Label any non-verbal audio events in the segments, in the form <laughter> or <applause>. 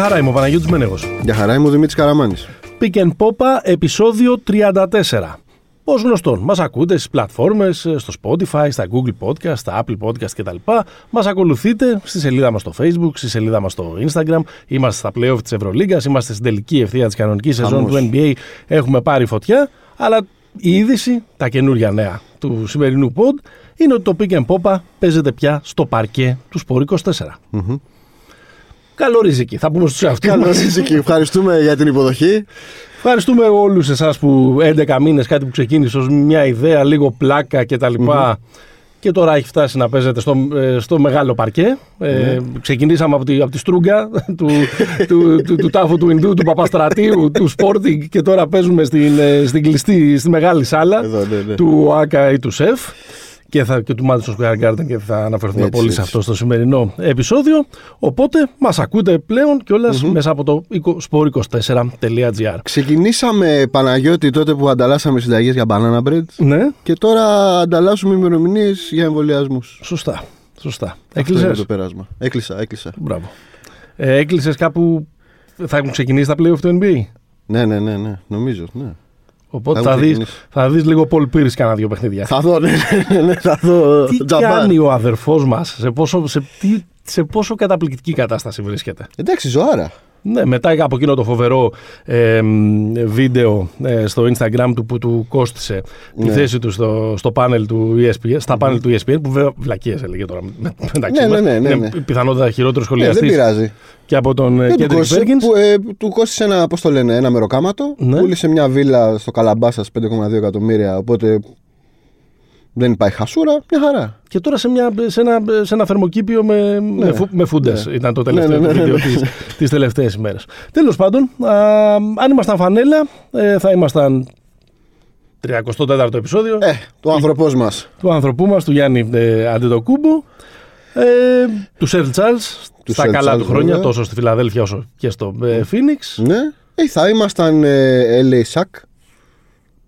χαρά είμαι ο Παναγιώτης Μένεγος. Για χαρά είμαι ο Δημήτρης Καραμάνης. Pick and Popa, επεισόδιο 34. Ω γνωστόν, μας ακούτε στις πλατφόρμες, στο Spotify, στα Google Podcast, στα Apple Podcast κτλ. Μας ακολουθείτε στη σελίδα μας στο Facebook, στη σελίδα μας στο Instagram. Είμαστε στα playoff της Ευρωλίγκας, είμαστε στην τελική ευθεία της κανονικής σεζόν του NBA. Έχουμε πάρει φωτιά. Αλλά η είδηση, τα καινούργια νέα του σημερινού pod, είναι ότι το Pick and Popa παίζεται πια στο παρκέ του Sport 24. Mm-hmm. Καλό ριζική, θα πούμε στους εαυτούς Καλό ριζική. Ευχαριστούμε για την υποδοχή. Ευχαριστούμε όλους εσάς που 11 μήνες κάτι που ξεκίνησε ως μια ιδέα, λίγο πλάκα κτλ. Mm-hmm. Και τώρα έχει φτάσει να παίζεται στο, στο μεγάλο παρκέ. Ε, ξεκινήσαμε από τη, από τη στρούγκα <laughs> του, του, του, του, τάφου του Ινδού, του Παπαστρατίου, του Sporting και τώρα παίζουμε στην, στην κλειστή, στη μεγάλη σάλα Εδώ, ναι, ναι. του ΆΚΑ ή του ΣΕΦ και, θα, και του Madison Square Garden και θα αναφερθούμε Έτσι, πολύ έτσι. σε αυτό στο σημερινό επεισόδιο. Οπότε μας ακούτε πλέον κιόλας μέσα από το sport24.gr. Ξεκινήσαμε Παναγιώτη τότε που ανταλλάσσαμε συνταγές για banana bread Ναι, και τώρα ανταλλάσσουμε ημερομηνίες για εμβολιασμούς. σωστά. Σωστά. Αυτό είναι Έκλεισες; το πέρασμα. Έκλεισα, έκλεισα. Μπράβο. Ε, έκλεισες κάπου... Θα έχουν ξεκινήσει τα playoff του NBA. Ναι, ναι, ναι, ναι. Νομίζω, ναι. Οπότε Θα θα, έχουν δεις, ξεκινήσει. θα δεις λίγο Paul Pierce κάνα δύο παιχνίδια. Θα δω, ναι, ναι, ναι, θα δω. Τι τζαμπάρ. κάνει ο αδερφός μας, σε πόσο, σε, τι, σε πόσο καταπληκτική κατάσταση βρίσκεται. Εντάξει, ζωάρα. Ναι, μετά από εκείνο το φοβερό ε, μ, βίντεο ε, στο Instagram του που του κόστησε τη Ναι. θέση του στο, στο πάνελ του ESPN, στα πάνελ του ESPN, που βέβαια βλακίες έλεγε τώρα με- μεταξύ Ναι, μας. ναι, ναι, ναι, Είναι ναι. πιθανότατα χειρότερος Ναι, δεν σχολιαστής πειράζει. και από τον ε, Δεν του Κέντρικ κόστησε, Πέρκινς. που, ε, του κόστησε ένα, πώς το λένε, ένα μεροκάματο. Ναι. Πούλησε μια βίλα στο Καλαμπάσας 5,2 εκατομμύρια. Οπότε δεν υπάρχει χασούρα. Μια χαρά. Και τώρα σε, μια, σε, ένα, σε ένα θερμοκήπιο με, με, φου, με φούντες ήταν το τελευταίο Ναι, ναι, του ναι, βίντεο ναι. τις, τις τελευταίες ημέρες. Τέλος πάντων, α, αν ήμασταν φανέλα, ε, θα ήμασταν 34ο επεισόδιο Ε, το άνθρωπός μας. του άνθρωπού μας, του Γιάννη ε, Αντετοκούμπου, ε, του Σερ Τσάρλς, Του στα Σερ καλά Τσάρλς, του χρόνια, βέβαια. τόσο στη Φιλαδέλφια όσο και στο ε, Phoenix, Ναι. Ε, θα ήμασταν ε, LA Sack.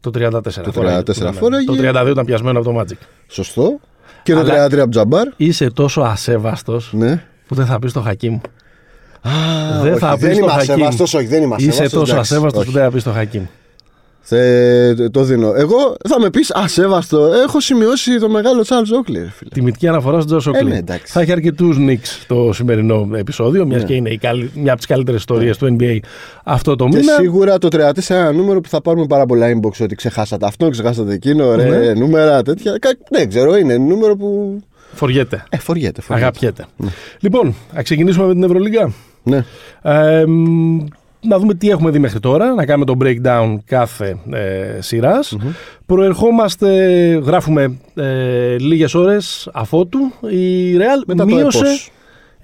Το 34 φοράγε. 34 Ναι, φοράγε. Το 32 ήταν πιασμένο από το Magic. Σωστό. Και το Αλλά- 33 από Τζαμπάρ. Είσαι τόσο ασέβαστος Ναι. που δεν θα πεις το Χακίμ. Α, δεν όχι, θα πεις δεν το είμαι Χακίμ. ασέβαστος, όχι, δεν είμαι Είσαι ασέβαστος, τόσο εντάξει, ασέβαστος όχι. που δεν θα πεις το Χακίμ. Θε- το δίνω. Εγώ θα με πεις ασέβαστο. Έχω σημειώσει το μεγάλο Charles Oakley, ρε φίλε. Τιμητική αναφορά στον Τζο Σόκλι. ναι, εντάξει. θα έχει αρκετούς νίξ το σημερινό επεισόδιο, μιας Ναι. και είναι η καλ- μια από τις καλύτερες ιστορίες του NBA αυτό το Και μήνα. σίγουρα το 34 είναι ένα νούμερο που θα πάρουμε πάρα πολλά inbox ότι ξεχάσατε αυτό, ξεχάσατε εκείνο, ρε, Ναι. νούμερα, τέτοια. Κα- Δεν ξέρω, είναι νούμερο που. Φοριέται. Ε, φοριέται, φοριέται. Αγαπιέται. Λοιπόν, α ξεκινήσουμε με την Ευρωλίγα. Ναι. Ε, μ, να δούμε τι έχουμε δει μέχρι τώρα, να κάνουμε το breakdown κάθε ε, σειρας Προερχόμαστε, γράφουμε ε, λίγες ώρες αφότου η Real Μετά το μείωσε... έπος.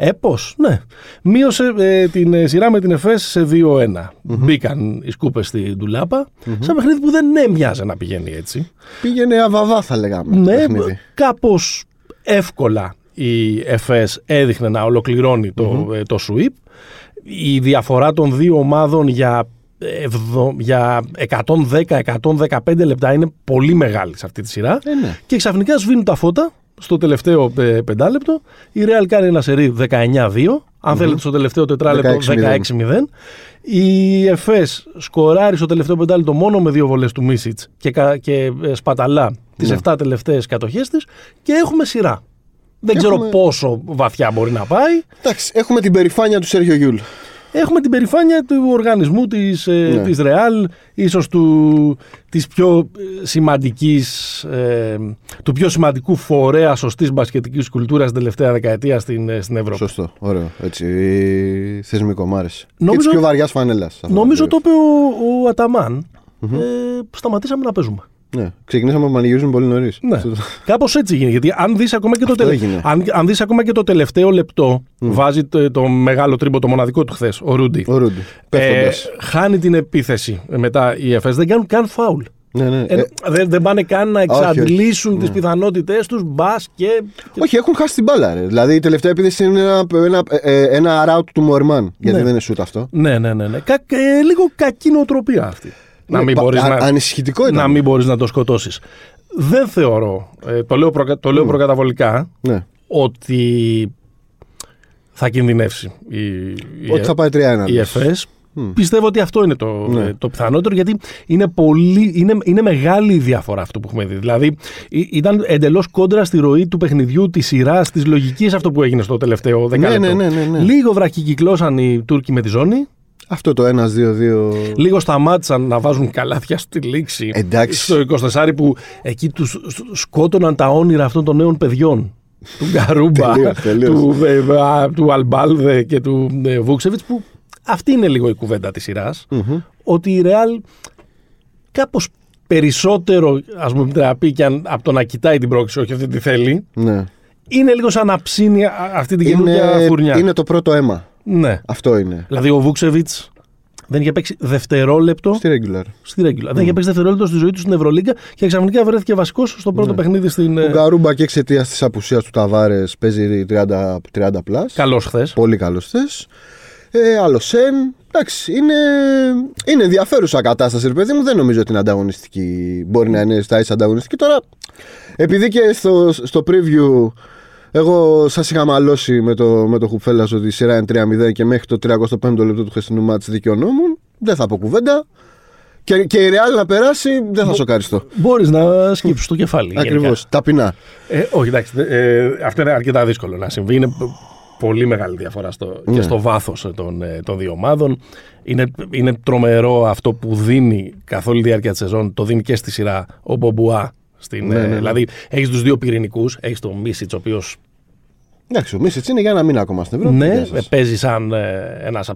Έπος, ναι. Μείωσε ε, την ε, σειρά με την ΕΦΕΣ σε 2-1. Μπήκαν οι σκούπες στη ντουλάπα, σε παιχνίδι που δεν έμοιαζε να πηγαίνει έτσι. Πήγαινε αβαβά, θα λέγαμε. το Ναι, παιχνίδι. κάπως εύκολα η ΕΦΕΣ έδειχνε να ολοκληρώνει το, ε, το sweep. Η διαφορά των δύο ομάδων για, ευδο- για 110-115 λεπτά είναι πολύ μεγάλη σε αυτή τη σειρά. Ε, ναι. Και ξαφνικά σβήνουν τα φώτα στο τελευταίο ε, πεντάλεπτο. Η Real κάνει ένα σερί 19-2. Αν θέλετε στο τελευταίο τετράλεπτο 16-0. 16-0. Η ΕΦΕΣ σκοράρει στο τελευταίο πεντάλεπτο μόνο με δύο βολές του Μίσιτς και, κα- και ε, σπαταλά τις 7 τελευταίες κατοχές της και έχουμε σειρά. Δεν ξέρω Έχουμε- πόσο βαθιά μπορεί να πάει. Εντάξει, έχουμε την περηφάνεια του Σέργιο Γιούλ. Έχουμε την περηφάνεια του οργανισμού της, ε, Ναι. της Real, ίσως του, της πιο ε, σημαντικής, ε, του πιο σημαντικού φορέα σωστής μπασκετικής κουλτούρας την τελευταία δεκαετία στην, ε, στην Ευρώπη. Σωστό, ωραίο. Έτσι, θεσμικό, μ' άρεσε. Νομίζω- Και της πιο βαριάς φανέλας. Νομίζω το είπε ο, ο Αταμάν. Ε, σταματήσαμε να παίζουμε. Ναι, ξεκινήσαμε να πανηγυρίζουμε πολύ νωρίς. Ναι. Κάπως έτσι έγινε. Γιατί αν δεις ακόμα, και το Αυτό τελε- έγινε. αν, αν δεις ακόμα και το τελευταίο λεπτό, βάζει το, το μεγάλο τρίμπο, το μοναδικό του χθες, ο Ρούντι. Ο Ρούντι. Ε, Πέφτοντας. χάνει την επίθεση μετά οι ΕΦΕΣ. Δεν κάνουν καν φάουλ. Ναι, ναι. Ε, Ε, δεν, δεν πάνε καν να όχι, όχι. εξαντλήσουν τις πιθανότητές τους. Μπας και. και- όχι, έχουν χάσει την μπάλα. Ρε. Δηλαδή η τελευταία επίθεση είναι ένα, ένα, ε, ένα route του Μορμάν. Γιατί Ναι. δεν είναι shoot αυτό. Ναι, ναι, ναι. ναι. Κα, ε, λίγο κακή νοοτροπία αυτή. Να, Ναι, μην πα- μπορείς α- να, Ανησυχητικό ήταν. να μην μπορείς να το σκοτώσεις. Δεν θεωρώ, ε, το λέω, προκα- το λέω προκαταβολικά, Ναι. ότι θα κινδυνεύσει η, η, Ότι θα πάει 3-1. η ΕΦΕΣ. Πιστεύω ότι αυτό είναι το, Ναι. το πιθανότερο γιατί είναι, πολύ, είναι, είναι μεγάλη η διαφορά αυτό που έχουμε δει. Δηλαδή ή- ήταν εντελώς κόντρα στη ροή του παιχνιδιού, τη σειρά, της λογικής αυτό που έγινε στο τελευταίο δεκάλεπτο. ναι, ναι, ναι, ναι. Λίγο βραχικυκλώσαν οι Τούρκοι με τη ζώνη. Αυτό το 1-2-2. Λίγο σταμάτησαν να βάζουν καλάθια στη λήξη. Εντάξει. Στο 24 που εκεί τους σκότωναν τα όνειρα αυτών των νέων παιδιών. Του Γκαρούμπα, Τελείως, τελείως. του, ε, α, του Αλμπάλδε και του ε, Βούξεβιτς που αυτή είναι λίγο η κουβέντα της σειρας ότι η Ρεάλ κάπως περισσότερο ας πούμε να πει και αν, από το να κοιτάει την πρόκληση όχι αυτή τη θέλει Ναι. είναι λίγο σαν να ψήνει α- αυτή την καινούργια Είναι, φουρνιά. είναι το πρώτο αίμα. Ναι. Αυτό είναι. Δηλαδή ο Βούκσεβιτς δεν είχε παίξει δευτερόλεπτο Στη regular. στη regular. Δεν είχε παίξει δευτερόλεπτο στη ζωή του στην Ευρωλίγκα και ξαφνικά βρέθηκε βασικός στο πρώτο παιχνίδι στην. Ο Γκαρούμπα και εξαιτίας της απουσίας του Ταβάρες παίζει 30, 30 plus. Καλός χθες. Πολύ καλός χθες. Ε, άλλο Σεν. Εντάξει, είναι, είναι ενδιαφέρουσα κατάσταση, ρε παιδί μου. Δεν νομίζω ότι είναι ανταγωνιστική. Μπορεί να είναι στα ίσα ανταγωνιστική. Τώρα, επειδή και στο, στο preview εγώ σας είχα μαλώσει με το, με το Χουφέλλα ότι η σειρά είναι 3-0 και μέχρι το 35ο λεπτό του χθεσινού μάτς δικαιωνόμουν. Δεν θα πω κουβέντα. Και, και η Real να περάσει, δεν θα σοκαριστώ. Μπορείς να σκύψεις το κεφάλι. Ακριβώς. γενικά. Ταπεινά. Ε, όχι, εντάξει. Ε, αυτό είναι αρκετά δύσκολο να συμβεί. Είναι π- πολύ μεγάλη διαφορά στο, Ναι. και στο βάθος των, ε, των δύο ομάδων. Είναι, είναι τρομερό αυτό που δίνει καθ' όλη τη διάρκεια της σεζόν. Το δίνει και στη σειρά ο Μπομπουά. Στην, Ναι, ε, ναι, ναι. Δηλαδή, έχεις τους δύο πυρηνικούς. Έχεις τον Μίσιτς, ο οποίος Εντάξει, ο Μίσιτς είναι για ένα μήνα ακόμα στην Ευρώπη. Ναι, Γεια σας. ε, παίζει σαν ε, ένας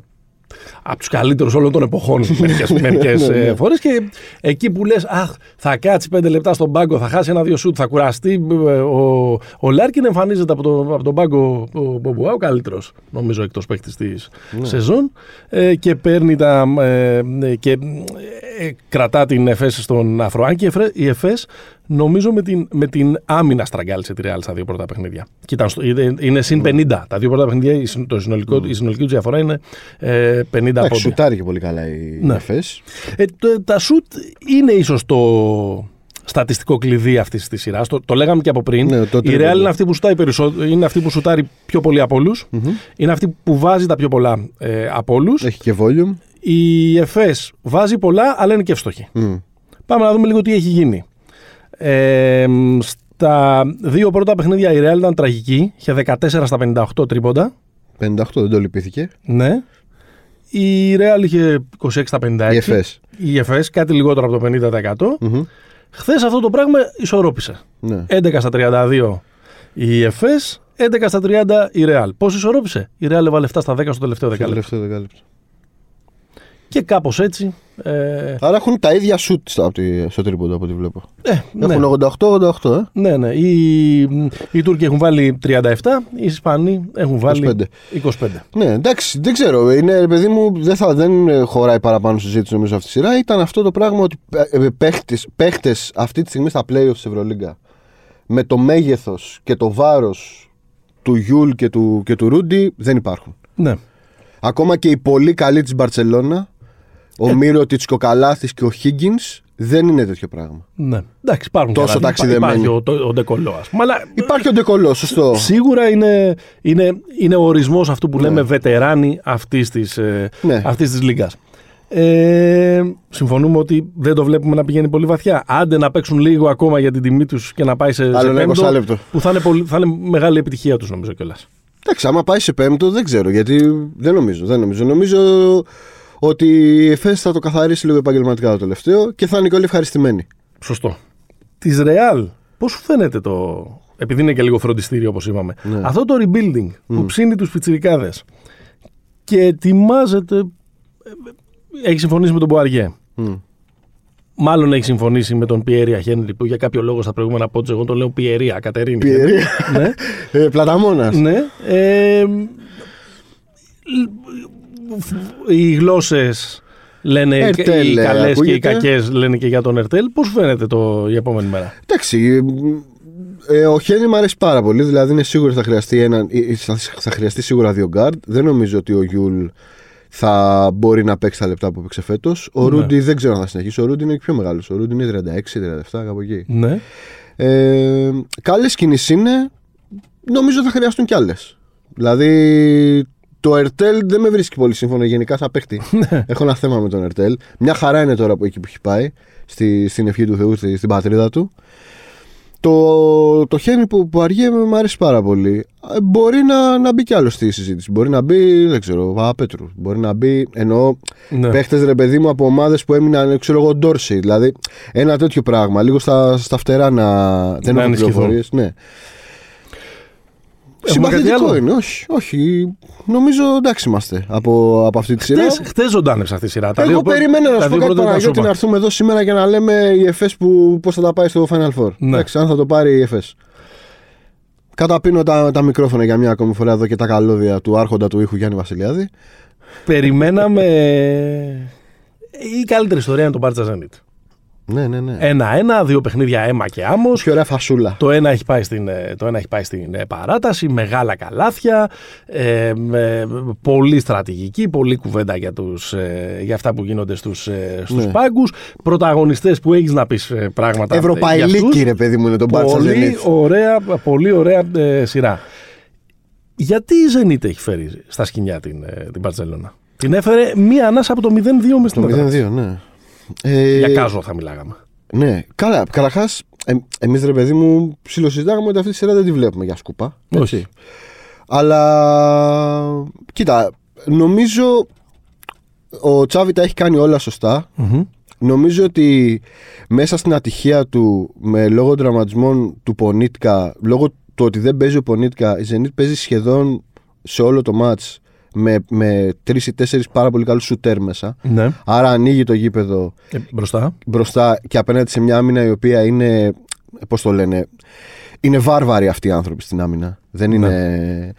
από τους καλύτερους όλων των εποχών μερικές Ναι, ναι. φορές. Και εκεί που λες, Αχ, θα κάτσει πέντε λεπτά στον πάγκο, θα χάσει ένα-δύο σουτ, θα κουραστεί. ε, Ο, ο Λάρκιν εμφανίζεται από, το, από τον πάγκο ο Μπομπουά, ο καλύτερος νομίζω εκτός παίκτης της Ναι. σεζόν. Ε, και παίρνει τα. Ε, ε, και ε, κρατά την ΕΦΕΣ στον Αφροάν. Και η Εφρε- η ΕΦΕΣ νομίζω με την, με την άμυνα στραγγάλισε τη Ρεάλ στα δύο πρώτα παιχνίδια. Και ήταν στο- είναι, είναι συν 50. Τα δύο πρώτα παιχνίδια, η, συν- το συνολικό, η συνολική τους διαφορά είναι ε, 50 Εντάξει, πόντια. σουτάρει και πολύ καλά η Ναι. ΕΦΕΣ. Ε, το- τα σουτ είναι ίσως το στατιστικό κλειδί αυτής της σειράς. Το, το λέγαμε και από πριν. Ναι, το η τρίποντο. Real είναι αυτή που σουτάρει, περισσότερο, είναι αυτή που σουτάρει πιο πολύ από όλους. Είναι αυτή που βάζει τα πιο πολλά ε, από όλους. Έχει και volume. Η ΕΦΕΣ βάζει πολλά, αλλά είναι και εύστοχη. Μμ. Πάμε να δούμε λίγο τι έχει γίνει. Ε, στα δύο πρώτα παιχνίδια η Real ήταν τραγική. Είχε 14 στα 58 τρίποντα. 58 δεν το λυπήθηκε. Ναι. Η Real είχε 26 στα 56. Η ΕΦΕΣ. Η ΕΦΕΣ κάτι λιγότερο από το 50%. Μμμ. Χθες αυτό το πράγμα ισορρόπησε. Ναι. 11 στα 32 η ΕΦΕΣ, 11 στα 30 η Real. Πώς ισορρόπησε; Η Real έβαλε 7 στα 10 στο τελευταίο Στο δεκάλεπτο. Τελευταίο δεκάλεπτο. Και κάπως έτσι. Ε, Άρα έχουν τα ίδια σουτ στο, από τη- στο τρίποντο από ό,τι βλέπω. ε, ναι. Έχουν 88-88, ε. Ναι, ναι. Οι, οι Τούρκοι έχουν βάλει 37, οι Ισπανοί έχουν βάλει 25. Ναι, εντάξει, δεν ξέρω. Είναι, ρε παιδί μου, δεν, θα, δεν ε, χωράει παραπάνω συζήτηση νομίζω αυτή τη σειρά. Ήταν αυτό το πράγμα ότι ε, παίχτες, παίχτες αυτή τη στιγμή στα playoffs της Ευρωλίγκα με το μέγεθος και το βάρος του Γιούλ και του, και του Ρούντι δεν υπάρχουν. Ναι. Ακόμα και η πολύ καλή της Μπαρτσελώνα, ο ε, Μίροτιτς, ο Καλάθης και ο Higgins δεν είναι τέτοιο πράγμα. ναι. Εντάξει, υπάρχουν Τόσο και άλλα. ταξιδεμένοι. Υπάρχει ο, το, ο Ντεκολό, ας πούμε. Αλλά Υπάρχει ο Ντεκολό, σωστό. Σίγουρα είναι, είναι, είναι ο ορισμός αυτού που λέμε βετεράνοι αυτής της, ε, Ναι. αυτής της λίγκας. Ε, συμφωνούμε ότι δεν το βλέπουμε να πηγαίνει πολύ βαθιά. Άντε να παίξουν λίγο ακόμα για την τιμή τους και να πάει σε, σε Άλλο ένα πέμπτο, 20 λεπτό. που θα είναι, πολύ, θα είναι μεγάλη επιτυχία τους νομίζω κιόλας. Εντάξει, άμα πάει σε πέμπτο δεν ξέρω γιατί δεν νομίζω. Δεν νομίζω. νομίζω ότι η ΕΦΕΣ θα το καθαρίσει λίγο επαγγελματικά το τελευταίο και θα είναι και όλοι ευχαριστημένοι. Σωστό. Της Real, πώς σου φαίνεται το... Επειδή είναι και λίγο φροντιστήριο όπως είπαμε. Ναι. Αυτό το rebuilding που ψήνει τους πιτσιρικάδες και ετοιμάζεται... ε, Έχει συμφωνήσει με τον Μποαριέ. Μμ. Μάλλον έχει συμφωνήσει με τον Πιέρια Χένρι που για κάποιο λόγο στα προηγούμενα πόντου εγώ τον λέω Πιερία, Κατερίνη. Πιερία. ναι. Ε, Πλαταμόνα. ναι. Ε, οι γλώσσες λένε Ερτέλ, οι ε, καλές και οι ακούγεται. κακές λένε και για τον Ερτέλ. Πώς σου φαίνεται το, η επόμενη μέρα; Εντάξει. Ε, ο Χένρι μου αρέσει πάρα πολύ. Δηλαδή είναι σίγουρο ότι θα χρειαστεί, έναν, ε, θα, θα χρειαστεί σίγουρα δύο γκάρντ. Δεν νομίζω ότι ο Γιούλ θα μπορεί να παίξει τα λεπτά που έπαιξε φέτος. Ο Ναι. Ρούντι δεν ξέρω αν θα συνεχίσει. Ο Ρούντι είναι και πιο μεγάλος. Ο Ρούντι είναι 36-37, κάπου εκεί. Ναι. Ε, Καλές κινήσεις είναι. Νομίζω θα χρειαστούν κι άλλες. Δηλαδή το Ερτέλ δεν με βρίσκει πολύ σύμφωνο γενικά σαν παίχτη. <laughs> Ναι. Έχω ένα θέμα με τον Ερτέλ. Μια χαρά είναι τώρα που εκεί που έχει πάει, στη, στην ευχή του Θεού, στη, στην πατρίδα του. Το, το χέρι που, που αργεί μου αρέσει πάρα πολύ. Ε, Μπορεί να, να μπει κι άλλο στη συζήτηση. Μπορεί να μπει, δεν ξέρω, Παπαπέτρου. Μπορεί να μπει, εννοώ Ναι. παίχτες ρε παιδί μου από ομάδες που έμειναν, ξέρω εγώ, Ντόρσι. Δηλαδή ένα τέτοιο πράγμα. Λίγο στα, στα φτερά να. Δεν έχω ενισχυθούν. πληροφορίες. Ναι. Έχουμε κάτι Συμπαθητικό άλλο; είναι, όχι, όχι. Νομίζω εντάξει είμαστε από, από αυτή τη σειρά. Χτες, χτες ζωντάνεψε αυτή η σειρά. Τα Εγώ δύο πρω- περίμενα να τα σου πω δύο κάτι πρώτα ήταν Παναγιώτη σούπα. να έρθουμε εδώ σήμερα για να λέμε η ΕΦΕΣ που πώς θα τα πάει στο Final Four. Ναι. Εντάξει, αν θα το πάρει η ΕΦΕΣ. Καταπίνω τα, τα μικρόφωνα για μια ακόμη φορά εδώ και τα καλώδια του άρχοντα του ήχου Γιάννη Βασιλιάδη. Περιμέναμε. Η καλύτερη ιστορία είναι το Μπάρτσα Zenit. Ναι, ναι, ναι. Ένα-ένα, δύο παιχνίδια αίμα και άμμος. Πιο ωραία φασούλα. Το ένα έχει πάει στην, ε, το ένα έχει πάει στην ε, παράταση, μεγάλα καλάθια, ε, με, πολύ στρατηγική, πολύ κουβέντα για, τους, ε, για αυτά που γίνονται στους, ε, στους Ναι. πάγκους. Πρωταγωνιστές που έχεις να πεις ε, πράγματα για Ευρωπαϊλίκη αυτούς. ρε παιδί μου είναι το Μπάρτσα Πολύ Zenit. ωραία, πολύ ωραία ε, σειρά. Γιατί η Zenit έχει φέρει στα σκηνιά την, ε, την Μπαρτσελώνα. Την έφερε μία ανάσα από το 0-2 μες στην Το έδρα. 0-2, ναι. Ε, Για κάζο θα μιλάγαμε. Ναι, καλά. Καταρχάς, ε, εμείς ρε παιδί μου ψιλοσυζητάγαμε ότι αυτή τη σειρά δεν τη βλέπουμε για σκούπα. έτσι. Όχι. Αλλά κοίτα, νομίζω ο Τσάβη τα έχει κάνει όλα σωστά. Μμμ. Νομίζω ότι μέσα στην ατυχία του με λόγω τραυματισμών του Πονίτκα, λόγω του ότι δεν παίζει ο Πονίτκα, η Zenit παίζει σχεδόν σε όλο το μάτς με, με τρεις ή τέσσερις πάρα πολύ καλούς σουτέρ μέσα. Ναι. Άρα ανοίγει το γήπεδο Ε, μπροστά. μπροστά και απέναντι σε μια άμυνα η οποία είναι. Πώς το λένε. Είναι βάρβαροι αυτοί οι άνθρωποι στην άμυνα. Δεν είναι.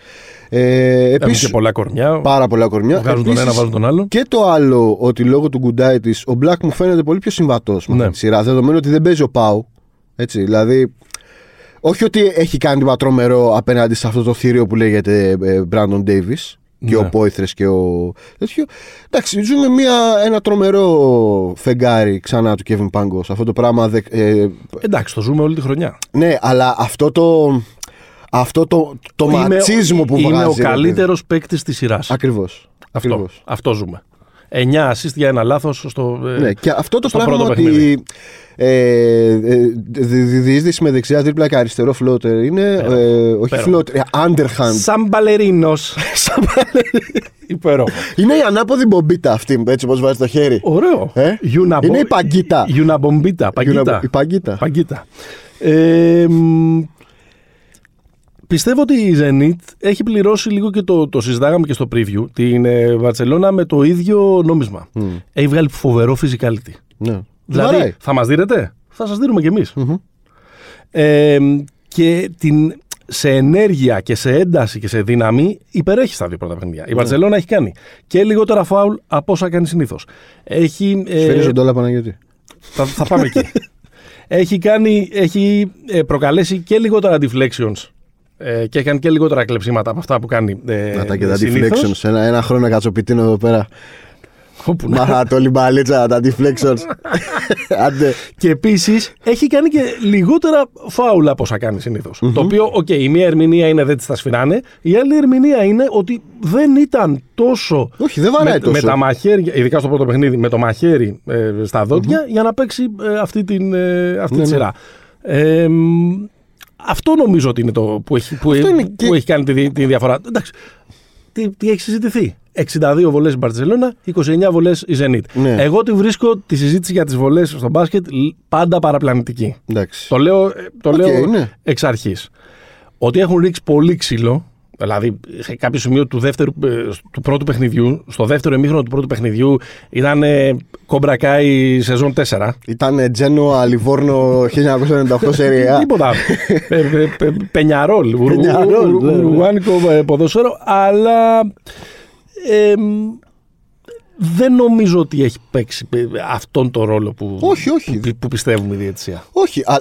Ε, Έχουν Επίσης. και πολλά κορμιά. Πάρα πολλά κορμιά. Βγάζουν τον Επίσης, ένα, βάζουν τον άλλο. Και το άλλο, ότι λόγω του γκουντάι της, ο Μπλακ μου φαίνεται πολύ πιο συμβατός με Ναι. αυτή τη σειρά. Δεδομένου ότι δεν παίζει ο Πάου. Έτσι, δηλαδή. Όχι ότι έχει κάνει τίποτα τρομερό απέναντι σε αυτό το θηρίο που λέγεται Μπράντον Ντέιβι και Ναι. ο Πόηθρες και ο. τέτοιο. Εντάξει, ζούμε μια, ένα τρομερό φεγγάρι ξανά του Kevin Πάγκο. Αυτό το πράγμα. δε- ε, Εντάξει, το ζούμε όλη τη χρονιά. ναι, αλλά αυτό το. Αυτό το, το ματσίσμο που είμαι βγάζει. ο ρε παιδί. καλύτερος παίκτης της σειράς. Ακριβώς. Αυτό, αυτό ζούμε. 9 assist για ένα λάθος στο. ε, Ναι, και αυτό το στο πράγμα πρώτο ότι παιχνίδι. ε, ε, δι- δι- διείσδυση με δεξιά τρίπλα και αριστερό φλότερ είναι. Ε, όχι Πέρα. φλότερ, ε, underhand. <laughs> Σαν μπαλερίνος. Υπέροχο. είναι η ανάποδη μπομπίτα αυτή, έτσι όπως βάζει το χέρι. Ωραίο. Ε; Γιουνα- Είναι η παγκίτα. Γιουναμπομπίτα. Παγκίτα. Η παγκίτα. Παγκίτα. Ε, μ, πιστεύω ότι η Zenit έχει πληρώσει λίγο και το, το συζητάγαμε και στο preview την ε, Βαρσελόνα με το ίδιο νόμισμα. Έχει βγάλει φοβερό physicality. Ναι. Δηλαδή, Βαράει. θα μας δίνετε, θα σας δίνουμε κι εμείς. Ε, και την, σε ενέργεια και σε ένταση και σε δύναμη υπερέχει στα δύο πρώτα παιχνίδια. Η Βαρσελόνα έχει κάνει και λιγότερα φάουλ από όσα κάνει συνήθως. Έχει, ε, Σφυρίζονται όλα Παναγιώτη. θα, θα πάμε εκεί. <laughs> έχει, κάνει, έχει ε, προκαλέσει και λιγότερα deflections ε, και έχει κάνει και λιγότερα κλεψίματα από αυτά που κάνει ε, Να τα και τα συνήθως. deflections. Ένα, ένα χρόνο κάτσ' ο Πιτίνο εδώ πέρα. Όπου να. Μάθατε λίγη μπαλίτσα, τα deflections. <laughs> Άντε. Και επίσης έχει κάνει και λιγότερα φάουλα από όσα κάνει συνήθως. Το οποίο, οκ, η μία ερμηνεία είναι δεν της τα σφυράνε, η άλλη ερμηνεία είναι ότι δεν ήταν τόσο. Όχι, δεν βαράει με, τόσο. με τα μαχαίρια, ειδικά στο πρώτο παιχνίδι, με το μαχαίρι ε, στα δόντια για να παίξει ε, αυτή, την, ε, αυτή Ναι, τη ναι. σειρά. Ε, μ, αυτό νομίζω ότι είναι το που έχει, που, Αυτό είναι που και- έχει κάνει τη, δι- τη διαφορά. Εντάξει, τι, τι έχει συζητηθεί; 62 βολές η Μπαρσελόνα, 29 βολές η Zenit. Ναι. Εγώ τη βρίσκω τη συζήτηση για τις βολές στο μπάσκετ λ- πάντα παραπλανητική. Εντάξει. Το λέω, ε, το Οκ, λέω ναι. εξ αρχής. Ότι έχουν ρίξει πολύ ξύλο, δηλαδή σε κάποιο σημείο του, δεύτερου, ε, του πρώτου παιχνιδιού, στο δεύτερο ημίχρονο του πρώτου παιχνιδιού ήταν ε, Cobra Kai σεζόν 4. Ήταν Τζένοα Λιβόρνο 1998 Serie A. Τίποτα. Ε, ε, ε, Πενιαρόλ. ουρου- Πενιαρόλ, ουρου- ναι, ναι. Ουρουγουάνικο ε, ποδόσφαιρο. Αλλά ε, μ, δεν νομίζω ότι έχει παίξει ε, αυτόν τον ρόλο που, Όχι, όχι. που, που πιστεύουμε η διαιτησία. Όχι, α,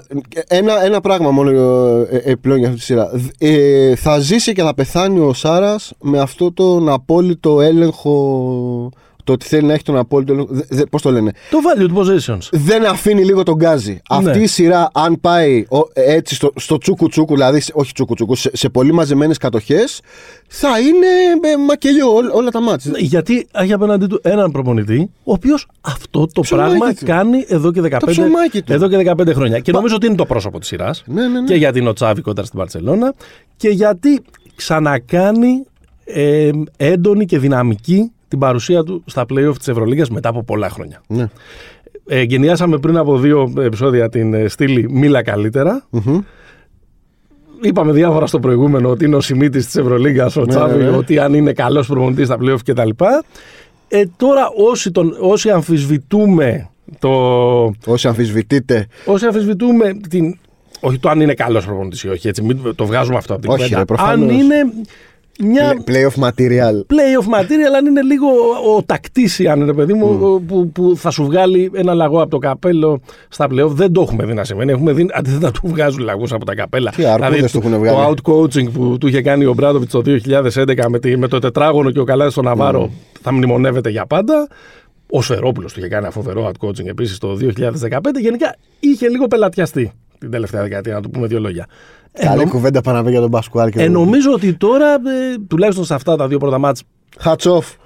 ένα, ένα πράγμα μόνο ε, ε, επιπλέον για αυτή τη σειρά. Δ- Ε, θα ζήσει και θα πεθάνει ο Σάρας με αυτό τον απόλυτο έλεγχο το ότι θέλει να έχει τον απόλυτο έλεγχο. Πώς το λένε; Το valued possessions. Δεν αφήνει λίγο τον γκάζι. Ναι. Αυτή η σειρά, αν πάει ο- έτσι στο, στο τσούκου τσούκου, δηλαδή σε- όχι τσούκου τσούκου, σε, σε πολύ μαζεμένες κατοχές, θα είναι ε, μακελιό ό- όλα τα μάτια. Γιατί έχει απέναντί του έναν προπονητή, ο οποίος αυτό το ψωμάκι πράγμα του. κάνει εδώ και 15, ψωμάκι του. εδώ και 15 χρόνια. Και νομίζω ότι είναι το πρόσωπο της σειράς. Ναι, ναι, ναι. Και γιατί είναι ο Τσάβη κοντά στην Παρσελώνα. Και γιατί ξανακάνει ε, έντονη και δυναμική την παρουσία του στα playoff της Ευρωλίγας μετά από πολλά χρόνια. Ναι. Ε, γενιάσαμε πριν από δύο επεισόδια την ε, στήλη Μίλα καλύτερα. Μμμ. Είπαμε διάφορα στο προηγούμενο ότι είναι ο Σιμίτης της Ευρωλίγα, ο Ναι, Τσάβη, ναι, ναι. ότι αν είναι καλός προπονητής στα playoff κτλ. Ε, τώρα όσοι, τον, όσοι αμφισβητούμε το. Όσοι αμφισβητείτε. Όσοι αμφισβητούμε την. Όχι το αν είναι καλός προπονητής ή όχι, έτσι, μην το βγάζουμε αυτό από την Όχι, κουβέντα. ρε, προφανώς. Αν είναι μια Playoff material. playoff material, αν είναι λίγο ο τακτής, αν είναι παιδί μου, ο- που, που θα σου βγάλει ένα λαγό από το καπέλο στα playoff. Δεν το έχουμε δει να συμβαίνει. Έχουμε δει αντίθετα του βγάζουν λαγούς από τα καπέλα. Τι αρκούδες του έχουν βγάλει. το out-coaching που του είχε κάνει ο Μπράδοβιτ το 2011 με, τη- με το τετράγωνο και ο Καλάδης στον Ναβάρο θα μνημονεύεται για πάντα. Ο Σφερόπουλος του είχε κάνει ένα φοβερό out-coaching επίσης το 2015. Γενικά είχε λίγο πελατιαστεί την τελευταία δεκαετία, να του πούμε δύο λόγια. Ε, Καλή νο- κουβέντα πάνε να πει για τον Πασκουάλ και ε, τον- νομίζω ότι τώρα, ε, τουλάχιστον σε αυτά τα δύο πρώτα μάτς, Hats off.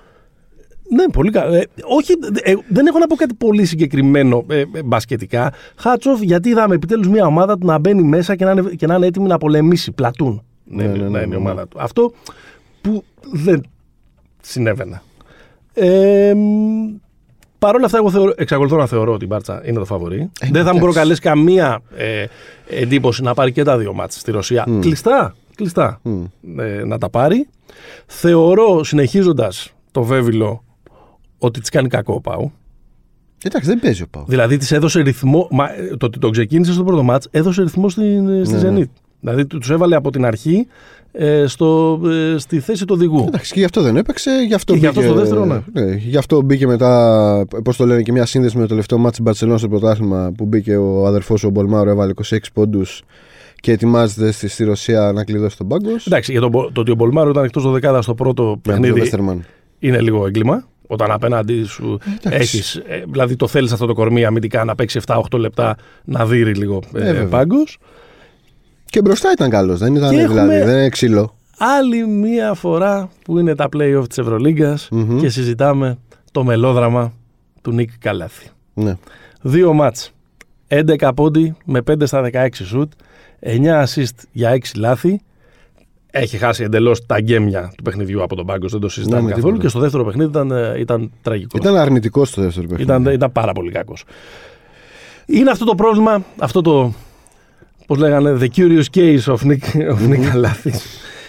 ναι, πολύ καλά. Ε, όχι, ε, δεν έχω να πω κάτι πολύ συγκεκριμένο ε, ε, μπασκετικά. Χάτσοφ, γιατί είδαμε επιτέλους μια ομάδα του να μπαίνει μέσα και να είναι, και να είναι έτοιμη να πολεμήσει. Πλατούν. Ναι, Ναι, ναι, ναι, ναι, να είναι ναι. η ομάδα του. Αυτό που δεν συνέβαινε. Ε, Παρ' όλα αυτά, εγώ θεωρώ, εξακολουθώ να θεωρώ ότι η Μπάρτσα είναι το φαβορή. δεν θα μου εντάξει. προκαλέσει καμία ε, εντύπωση να πάρει και τα δύο μάτς στη Ρωσία. Κλειστά, κλειστά ε, να τα πάρει. Θεωρώ, συνεχίζοντας το βέβηλο, ότι της κάνει κακό ο Πάου. Εντάξει, δεν παίζει ο Πάου. Δηλαδή της έδωσε ρυθμό. Μα, ε, το ότι τον ξεκίνησε στο πρώτο μάτς έδωσε ρυθμό στην, στη Ναι, ναι. Zenit. Δηλαδή τους έβαλε από την αρχή ε, στο, ε, στη θέση του οδηγού. Εντάξει, και γι' αυτό δεν έπαιξε. Γι' αυτό Και γι' αυτό μπήκε- στο δεύτερο, ναι. Γι' αυτό μπήκε μετά, πώς το λένε, και μια σύνδεση με το τελευταίο ματς της Μπαρσελόνας στο πρωτάθλημα που μπήκε ο αδερφός ο Μπολμάρο, έβαλε 26 πόντους και ετοιμάζεται στη, στη Ρωσία να κλειδώσει τον Πάνγκος. Εντάξει, για τον, Μπο- το ότι ο Μπολμάρο ήταν εκτός 12 στο πρώτο παιχνίδι είναι λίγο έγκλημα. Όταν απέναντί σου Εντάξει. έχεις. δηλαδή το θέλεις αυτό το κορμί αμυντικά να παίξει 7-8 λεπτά να δείρει λίγο Ε, ε, βέβαια. Πάνγκος. Και μπροστά ήταν καλός, δεν ήταν Και δηλαδή, έχουμε- δεν είναι ξύλο. Άλλη μία φορά που είναι τα play-off της Ευρωλίγκας Μμμ. και συζητάμε το μελόδραμα του Νίκ Καλάθη. Ναι. Δύο μάτς, 11 πόντι με 5 στα 16 σουτ, 9 assist για 6 λάθη. Έχει χάσει εντελώς τα γκέμια του παιχνιδιού από τον πάγκο, δεν το συζητάμε Ναι, με καθόλου. τίποτα. Και στο δεύτερο παιχνίδι ήταν, ε, ήταν τραγικός. Ήταν αρνητικός στο δεύτερο παιχνίδι. Ήταν, ήταν πάρα πολύ κακός. Είναι αυτό το πρόβλημα, αυτό το. Πώς λέγανε, The Curious Case of Nick, of Nick Καλάθη.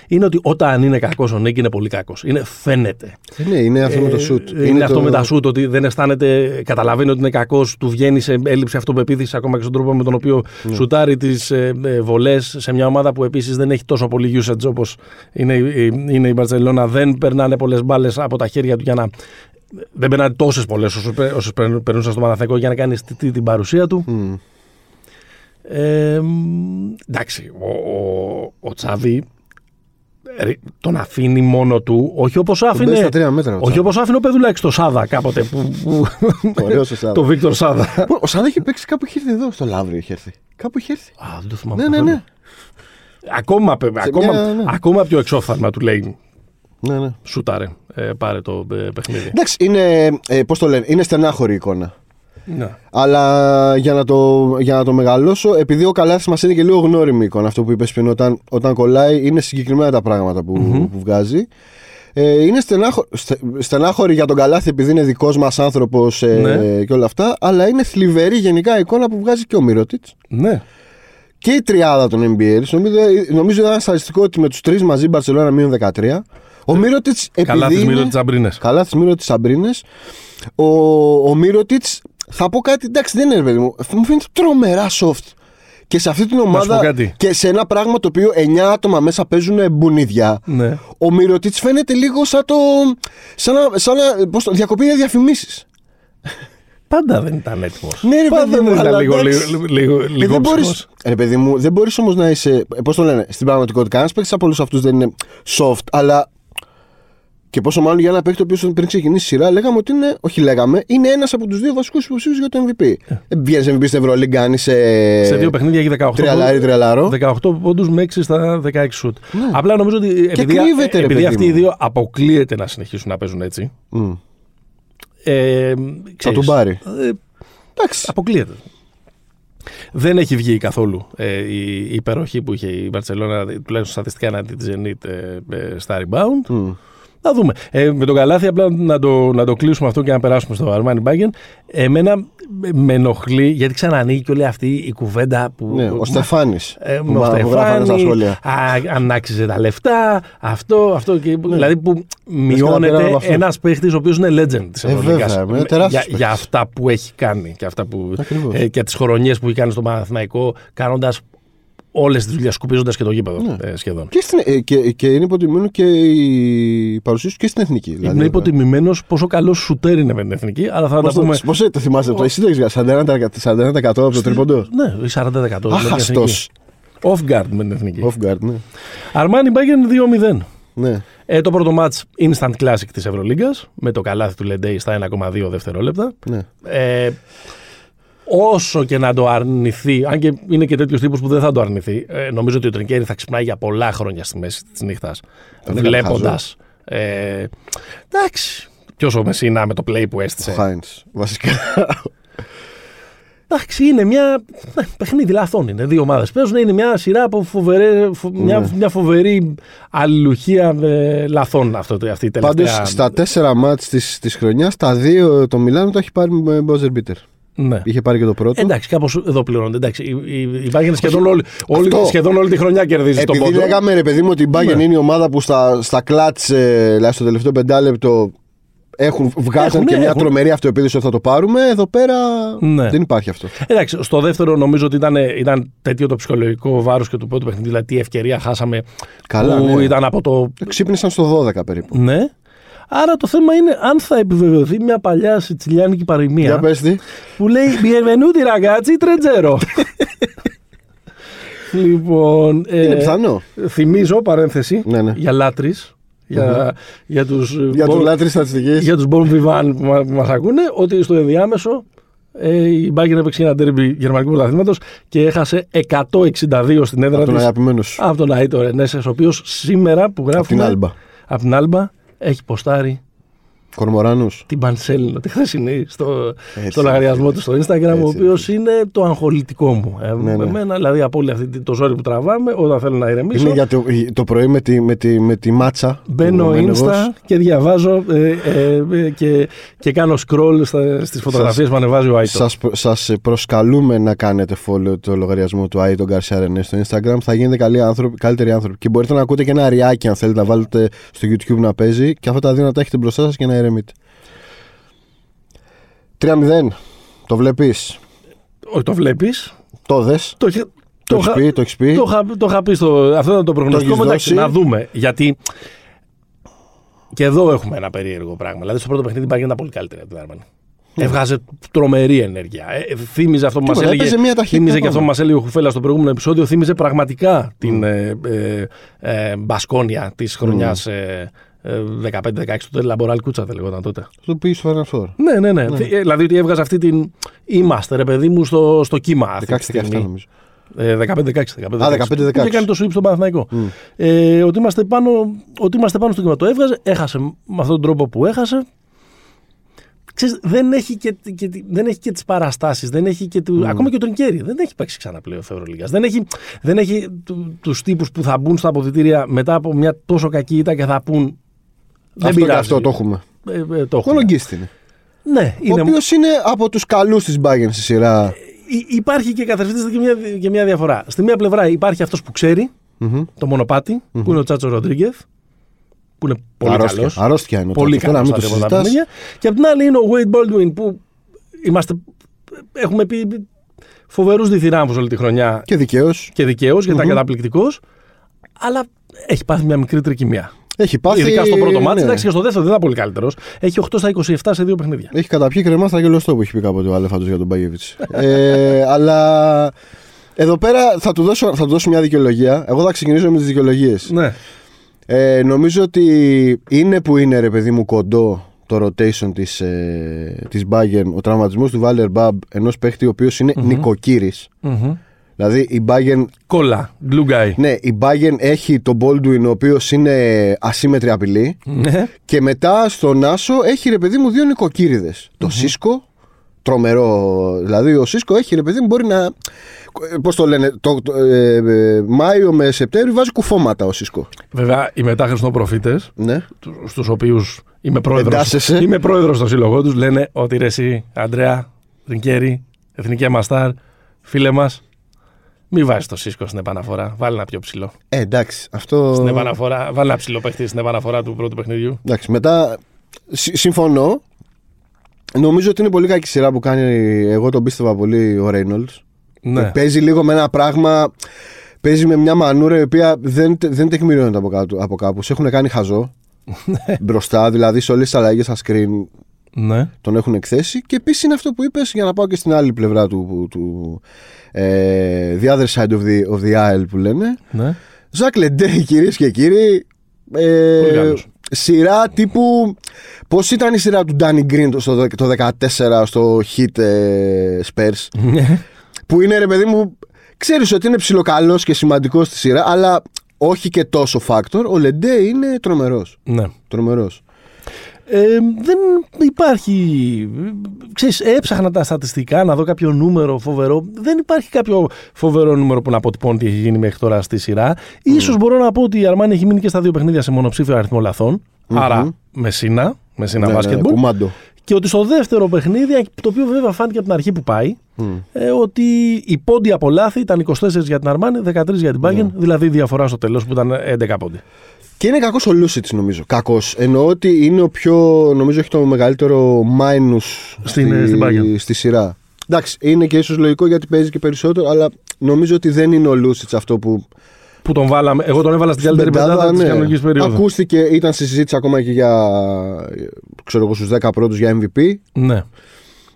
Είναι ότι όταν είναι κακός ο Νίκ είναι πολύ κακός. Είναι, φαίνεται. Ε, Ναι, είναι αυτό με το Ε, σουτ. Είναι, αυτό με τα σουτ, ότι δεν αισθάνεται, καταλαβαίνει ότι είναι κακός, του βγαίνει σε έλλειψη αυτοπεποίθησης ακόμα και στον τρόπο με τον οποίο Ναι. σουτάρει τις ε, ε, βολές σε μια ομάδα που επίσης δεν έχει τόσο πολύ usage όπως είναι, η- είναι η Μπαρσελόνα. Δεν περνάνε πολλές μπάλες από τα χέρια του για να. Δεν περνάνε τόσες πολλές όσε περνούσαν στο Παναθηναϊκό για να κάνεις τη- την παρουσία του. Μμ. Ε, μ, εντάξει, ο, ο, ο Τσάβη ε, τον αφήνει μόνο του, όχι όπως Τον παίζει άφηνε, στα τρία μέτρα. ο όχι όπως άφηνε ο Πεδουλάκης το Σάδα κάποτε, που, που, Ωραίος ο Σάδα. <laughs> το Βίκτορ Σάδα. Ο Σάδα έχει παίξει κάπου είχε έρθει εδώ, στο Λαύριο είχε έρθει. Κάπου είχε έρθει. Α, δεν το θυμάμαι Ναι, ναι, καθόλου. ναι. Ακόμα, παι- ακόμα, μια- ναι. ακόμα πιο εξόφθαλμα του λέει ναι, ναι. σούταρε, ε, πάρε το ε, παιχνίδι. Εντάξει, είναι, ε, πώς το λένε, είναι στενάχωρη η εικόνα. Ναι. Αλλά για να το, για να το μεγαλώσω, επειδή ο Καλάθης μας είναι και λίγο γνώριμη η εικόνα, αυτό που είπες πριν, όταν, όταν κολλάει, είναι συγκεκριμένα τα πράγματα που, που βγάζει. Ε, είναι στενάχω, στε, στενάχωρη για τον Καλάθη επειδή είναι δικός μας άνθρωπος ε, Ναι. και όλα αυτά, αλλά είναι θλιβερή γενικά η εικόνα που βγάζει και ο Μύρωτιτς ναι. και η τριάδα των NBA. Νομίζω, νομίζω ήταν στατιστικό ότι με τους τρεις μαζί Μπαρσελόνα μείον 13. Ο Μύρωτιτς Καλά επειδή τις είναι- μύρο τις αμπρίνες. Καλά τη Μύρο τη Αμπρίνε. Ο, ο Μύρωτιτ, θα πω κάτι, εντάξει, δεν είναι ρε παιδί μου. Μου φαίνεται τρομερά soft. Και σε αυτή την σου ομάδα πω κάτι. και σε ένα πράγμα το οποίο 9 άτομα μέσα παίζουν μπουνίδια. Ναι. Ο Μύρωτιτ φαίνεται λίγο σαν το. σαν να. Σαν να πώς το, διακοπή για διαφημίσεις. Πάντα δεν ήταν έτοιμος. Ναι, ρε Πάντα παιδί μου, δεν ήταν αλλά λίγο, εντάξει. λίγο, λίγο, Ε, λίγο δεν ψυχός. μπορείς, ρε παιδί μου, δεν μπορείς όμως να είσαι. Πώς το λένε, στην πραγματικότητα, κανένας παίκτης από όλους αυτούς δεν είναι soft, αλλά Και πόσο μάλλον για ένα παίκτη ο οποίος πριν ξεκινήσει η σειρά, λέγαμε ότι είναι. Όχι, λέγαμε, είναι ένας από τους δύο βασικούς υποψήφιους για το MVP. Ε, Βγαίνει MVP στην Ευρωλίγκα αν είσαι. Σε δύο παιχνίδια έχει 18 Τριαλάρι, τριαλάρο. 18 πόντους με 6 στα 16 σουτ. Ναι. Απλά νομίζω ότι επειδή, κρύβεται, ρε επειδή παιδί αυτοί οι μου. δύο αποκλείεται να συνεχίσουν να παίζουν έτσι. Μμ. Ε, Θα ξέρεις, τον πάρει. ε, Εντάξει. αποκλείεται. Δεν έχει βγει καθόλου ε, η, η υπεροχή που είχε η Μπαρσελόνα, τουλάχιστον στατιστικά εναντί της Zenit ε, ε, στα rebound. Μμ. Θα δούμε. Ε, με τον Καλάθι, απλά να το, να το κλείσουμε αυτό και να περάσουμε στο Armani Baggin. Εμένα με ενοχλεί γιατί ξανανοίγει και όλη αυτή η κουβέντα που. Ναι, ο Στεφάνης. Ε, που με ο μα- που γράφανε στα Στεφάνη, σχόλια. α, αν άξιζε τα λεφτά, αυτό, αυτό. Και, Δηλαδή που πέραν μειώνεται από αυτό. ένας παίχτης ο οποίος είναι legend της Ε, βέβαια, είναι τεράστιος για, παίκτης. για αυτά που έχει κάνει και, αυτά που, Ακριβώς. ε, και τις χρονιές που έχει κάνει στο Παναθηναϊκό, κάνοντας όλες τις δουλειές, σκουπίζοντας και το γήπεδο Ναι. ε, σχεδόν. Και, στην, ε, και, και είναι υποτιμημένο και η παρουσία σου και στην εθνική. δηλαδή, είναι υποτιμημένος πόσο καλός σουτέρ είναι με την εθνική, αλλά θα τα Πώς το, πούμε. πώς το θυμάστε αυτό, εσύ το έχεις βγάλει, 41%, 41% από το τρίποντο; Ναι, ή 40%. με την Άχαστος. εθνική. Off guard με την εθνική. Off guard, ναι. Αρμάνι Bayern 2-0. ναι. Ε, το πρώτο match instant classic της Ευρωλίγκας με το καλάθι του Λεντέι στα 1,2 δευτερόλεπτα. ναι. Ε, όσο και να το αρνηθεί, αν και είναι και τέτοιος τύπος που δεν θα το αρνηθεί, ε, νομίζω ότι ο Τρικέρι θα ξυπνάει για πολλά χρόνια στη μέση της νύχτας. είναι Βλέποντας. Ε, εντάξει. Ποιος ο Μεσίνα με το play που Ο έστησε. Χάινς, βασικά. Εντάξει, είναι μια. ναι, παιχνίδι λαθών είναι. Δύο ομάδες παίζουν. Είναι μια σειρά από φοβερέ, φο- μια, Ναι. μια φοβερή αλληλουχία ε, λαθών αυτό, το- αυτή η τελευταία. Πάντως στα τέσσερα μάτς της, της χρονιάς, τα δύο το Μιλάνο το έχει πάρει με Μπόζερ Μπίτερ. Ναι. Είχε πάρει και το πρώτο. Εντάξει, κάπως εδώ πληρώνονται. Εντάξει, η, η, η Bayern σχεδόν, όλη, όλη, Αυτό. σχεδόν όλη τη χρονιά κερδίζει το Επειδή πόντο. λέγαμε ρε παιδί μου ότι η Bayern Ναι. είναι η ομάδα που στα, στα κλάτς, ε, δηλαδή στο τελευταίο πεντάλεπτο έχουν, βγάζαν Έχουν, και ναι, μια έχουν. τρομερή αυτοεπίδοση ότι θα το πάρουμε. Εδώ πέρα Ναι. δεν υπάρχει αυτό. Εντάξει, στο δεύτερο νομίζω ότι ήταν, ήταν τέτοιο το ψυχολογικό βάρος και του πρώτου παιχνίδι. Δηλαδή, τι ευκαιρία χάσαμε. Καλά, που ναι. ήταν από το. Ξύπνησαν στο 12 περίπου. Ναι. Άρα το θέμα είναι αν θα επιβεβαιωθεί μια παλιά σιτσιλιάνικη Για παροιμία πες τι. που λέει Bienvenuti ragazzi τρεντζέρο. <laughs> λοιπόν. ε, Είναι πιθανό. θυμίζω παρένθεση Ναι, ναι. για λάτρε. Για, για τους Για bon- τους λάτρεις στατιστικής. για τους bon vivant που, μα- που μας ακούνε ότι στο ενδιάμεσο ε, η Bayern έπαιξε ένα τέρμπι γερμανικού πρωταθλήματος και έχασε 162 στην έδρα Από τον της αγαπημένος σου. από τον Αίτο Ρενέσες ο οποίος σήμερα που Από γράφουμε την Άλμπα. από την Άλμπα έχει ποστάρει Κορμοράνους. την Πανσέλινο τη χθεσινή στο, Έτσι, στο λογαριασμό του στο Instagram, έτσι, ο οποίο είναι το αγχολητικό μου. Ε, Ναι, ναι. Εμένα, δηλαδή από όλη αυτή τη- το ζόρι που τραβάμε, όταν θέλω να ηρεμήσω, Είναι για το, το πρωί με τη, με τη, με τη μάτσα. μπαίνω του Μένεγος. Insta και διαβάζω ε, ε, ε, και, και κάνω scroll στα, στις φωτογραφίες που ανεβάζει ο Άιτο. Σας, προ- σας προσκαλούμε να κάνετε follow το λογαριασμό του Άιτον Γκαρσία Ρενέ στο Instagram. Θα γίνετε καλοί άνθρωποι, καλύτεροι άνθρωποι. Και μπορείτε να ακούτε και ένα ριάκι αν θέλετε να βάλετε στο YouTube να παίζει. Και αυτά τα δύο να τα έχετε μπροστά σας και να ηρεμείτε. 3-0. Το βλέπεις; Όχι, το βλέπεις; Το δες; Το, είχε- Το είχα- έχεις πει. Το έχεις πει; το, είχα, το είχα πει στο. Αυτό ήταν το προγνωστικό. έχεις μου, εντάξει, δώσει; να δούμε. Γιατί και εδώ έχουμε ένα περίεργο πράγμα. Δηλαδή στο πρώτο παιχνίδι η Bayern ήταν πολύ καλύτερη από την Αρμάνι. Έβγαζε τρομερή ενέργεια. Ε, θύμιζε αυτό που μας Ναι. Τίποτα, έλεγε. έπαιζε μια ταχύτητα Θύμιζε και πάνω. αυτό που μας έλεγε ο Χουφέλας στο προηγούμενο επεισόδιο. Θύμιζε πραγματικά την ε, ε, ε, Μπασκόνια της χρονιάς ε, ε, 15-16 του Λαμποράλ Κούτσα, δεν λεγόταν τότε. Που πήγε στο Final Four. Ναι, ναι, ναι. Θυ- ε, Δηλαδή ότι έβγαζε αυτή την. Είμαστε, ρε παιδί μου, στο, στο κύμα. Αυτή τη 16-17 στιγμή. νομίζω. Ε, 15-16. 15-16. Α, 15-16. Που Είχε κάνει το sweep στον Παναθηναϊκό. Ε, ότι, είμαστε πάνω, ότι είμαστε πάνω στο κύμα. Το έβγαζε, έχασε με αυτόν τον τρόπο που έχασε. Ξέρεις, δεν έχει και, και, δεν έχει και τις παραστάσεις, δεν έχει και του, ακόμα και ο Τρινκέρι, δεν έχει παίξει ξανά πλέον Ευρωλίγας. Δεν έχει, δεν έχει του, τους τύπους που θα μπουν στα αποδητήρια μετά από μια τόσο κακή ήττα και θα πούν δεν αυτό και πειράζει. αυτό το έχουμε. Ε, ε, το Ο έχουμε. Γκίστ είναι. Ναι, Ο είναι, οποίος είναι από τους καλούς της Bayern στη σειρά. Υ- υπάρχει και καθαριστή και μια, και μια διαφορά. Στη μία πλευρά υπάρχει αυτός που ξέρει, Μμμ. το μονοπάτι, που είναι ο Τσάτσο Ροντρίγκεθ, που είναι πολύ Αρρώστια. καλός. Αρρώστια είναι ο Πολύ Τσάτσος. Τώρα καλό μην το στα τίποτα συζητάς. παιχνίδια. Και απ' την άλλη είναι ο Wade Baldwin που είμαστε, έχουμε πει φοβερούς διθυράμβους όλη τη χρονιά Και δικαίως. και δικαίως γιατί ήταν καταπληκτικός αλλά έχει πάθει μια μικρή τρικυμία. Έχει πάθει. Ειδικά στο πρώτο μάτι, ναι. εντάξει και στο δεύτερο δεν ήταν πολύ καλύτερος. Έχει 8 στα 27 σε δύο παιχνίδια. Έχει καταπιεί κρεμά στραγγελωστό που έχει πει κάποτε ο Αλέφαντο για τον Μπάγεβιτ. ε, αλλά εδώ πέρα θα του, δώσω, θα του δώσω μια δικαιολογία. Εγώ θα ξεκινήσω με τις δικαιολογίες. Ναι. Ε, νομίζω ότι είναι που είναι ρε παιδί μου κοντό το rotation της, ε, της Bayern, ο τραυματισμός του Βάλερ Μπαμπ ενός παίχτη ο οποίος είναι νοικοκύρης. Δηλαδή η Bayern, Κόλλα. Glue guy. ναι, η Bayern έχει τον Baldwin ο οποίος είναι ασύμετρη απειλή Ναι. και μετά στον Άσο έχει ρε παιδί μου δύο νοικοκύριδες. Το Σίσκο, τρομερό. Δηλαδή ο Σίσκο έχει ρε παιδί μου μπορεί να. Πώς το λένε, το, το, ε, ε, Μάιο με Σεπτέμβριο βάζει κουφώματα ο Σίσκο. Βέβαια, οι μετάχρηστοι των προφήτες, Ναι. στους οποίους είμαι πρόεδρο. Εντάσσεσαι. Είμαι πρόεδρος στο σύλλογό τους, λένε ότι ρε εσύ, Αντρέα, Ρινκέρι, εθνική Αμαστάρ, φίλε μας, μην βάζεις το σύσκο στην επαναφορά. Βάλει ένα πιο ψηλό. Ε, εντάξει. Αυτό. Στην επαναφορά, βάλει ένα ψηλό παίχτη στην επαναφορά του πρώτου παιχνιδιού. Εντάξει, μετά. συ- συμφωνώ. Νομίζω ότι είναι πολύ κακή σειρά που κάνει. Εγώ τον πίστευα πολύ ο Ρέινολτ. Ναι. Παίζει λίγο με ένα πράγμα. Παίζει με μια μανούρα η οποία δεν, δεν τεκμηριώνεται από, κάτω, από κάπου. Σε έχουν κάνει χαζό. <laughs> μπροστά, δηλαδή σε όλες τις αλλαγές στα screen ναι. τον έχουν εκθέσει. Και επίσης είναι αυτό που είπες, για να πάω και στην άλλη πλευρά του. του ε, the other side of the, of the aisle που λένε. ναι. Ζακ Λεντέ, κυρίες και κύριοι. Ε, Πολύ καλός. σειρά τύπου. Πώς ήταν η σειρά του Danny Green το, στο, το 14 στο Hit ε, Spurs; Ναι. Που είναι ρε παιδί μου. Ξέρεις ότι είναι ψιλοκαλός και σημαντικός στη σειρά, αλλά όχι και τόσο factor. Ο Λεντέ είναι τρομερός. ναι. Τρομερός. Ε, δεν υπάρχει. Ξέρεις, έψαχνα τα στατιστικά να δω κάποιο νούμερο φοβερό. Δεν υπάρχει κάποιο φοβερό νούμερο που να αποτυπώνει τι έχει γίνει μέχρι τώρα στη σειρά. Ίσως μπορώ να πω ότι η Αρμάνη έχει μείνει και στα δύο παιχνίδια σε μονοψήφιο αριθμό λαθών. Άρα Μεσίνα, Μεσίνα Ναι, ναι, μπάσκετμπολ. κουμάντο. Και ότι στο δεύτερο παιχνίδι, το οποίο βέβαια φάνηκε από την αρχή που πάει, ε, ότι οι πόντοι από λάθη ήταν 24 για την Αρμάνη, 13 για την Bayern, δηλαδή η διαφορά στο τέλος που ήταν 11 πόντι. Και είναι κακός ο Λούσιτς, νομίζω. Κακός. Εννοώ ότι είναι ο πιο. Νομίζω έχει το μεγαλύτερο minus Στην- στην Bayern. στη σειρά. Εντάξει, είναι και ίσως λογικό γιατί παίζει και περισσότερο, αλλά νομίζω ότι δεν είναι ο Λούσιτς αυτό που. Που τον βάλαμε, εγώ τον έβαλα στην καλύτερη Πεντάδα, πεντάδα της ναι. κανονική περίοδου. Ακούστηκε, ήταν στη συζήτηση ακόμα και για. ξέρω εγώ, στους 10 πρώτους για MVP. Ναι.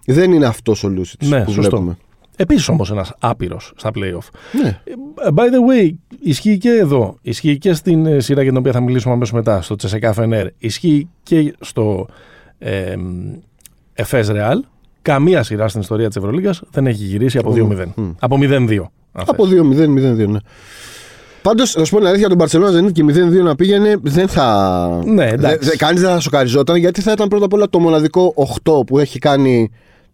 Δεν είναι αυτός ο Λούσιτς Ναι, που σωστό. βλέπουμε. Επίσης όμως ένας άπειρος στα playoff. Ναι. Ε, By the way, ισχύει και εδώ. Ισχύει και στην ε, σειρά για την οποία θα μιλήσουμε αμέσως μετά, στο Τσεσεκά Φενέρ. Ισχύει και στο ε, Εφές Ρεάλ. Καμία σειρά στην ιστορία της Ευρωλίγα δεν έχει γυρίσει από 2-0. Από 0-2. αν θες. Από 2-0-0-2, ναι. Πάντως, να σου πω την αλήθεια, τον Barcelona δεν και 0-2 να πήγαινε, δεν θα. Ναι, εντάξει. Δε, Κανείς δεν θα σοκαριζόταν γιατί θα ήταν πρώτα απ' όλα το μοναδικό 8 που έχει κάνει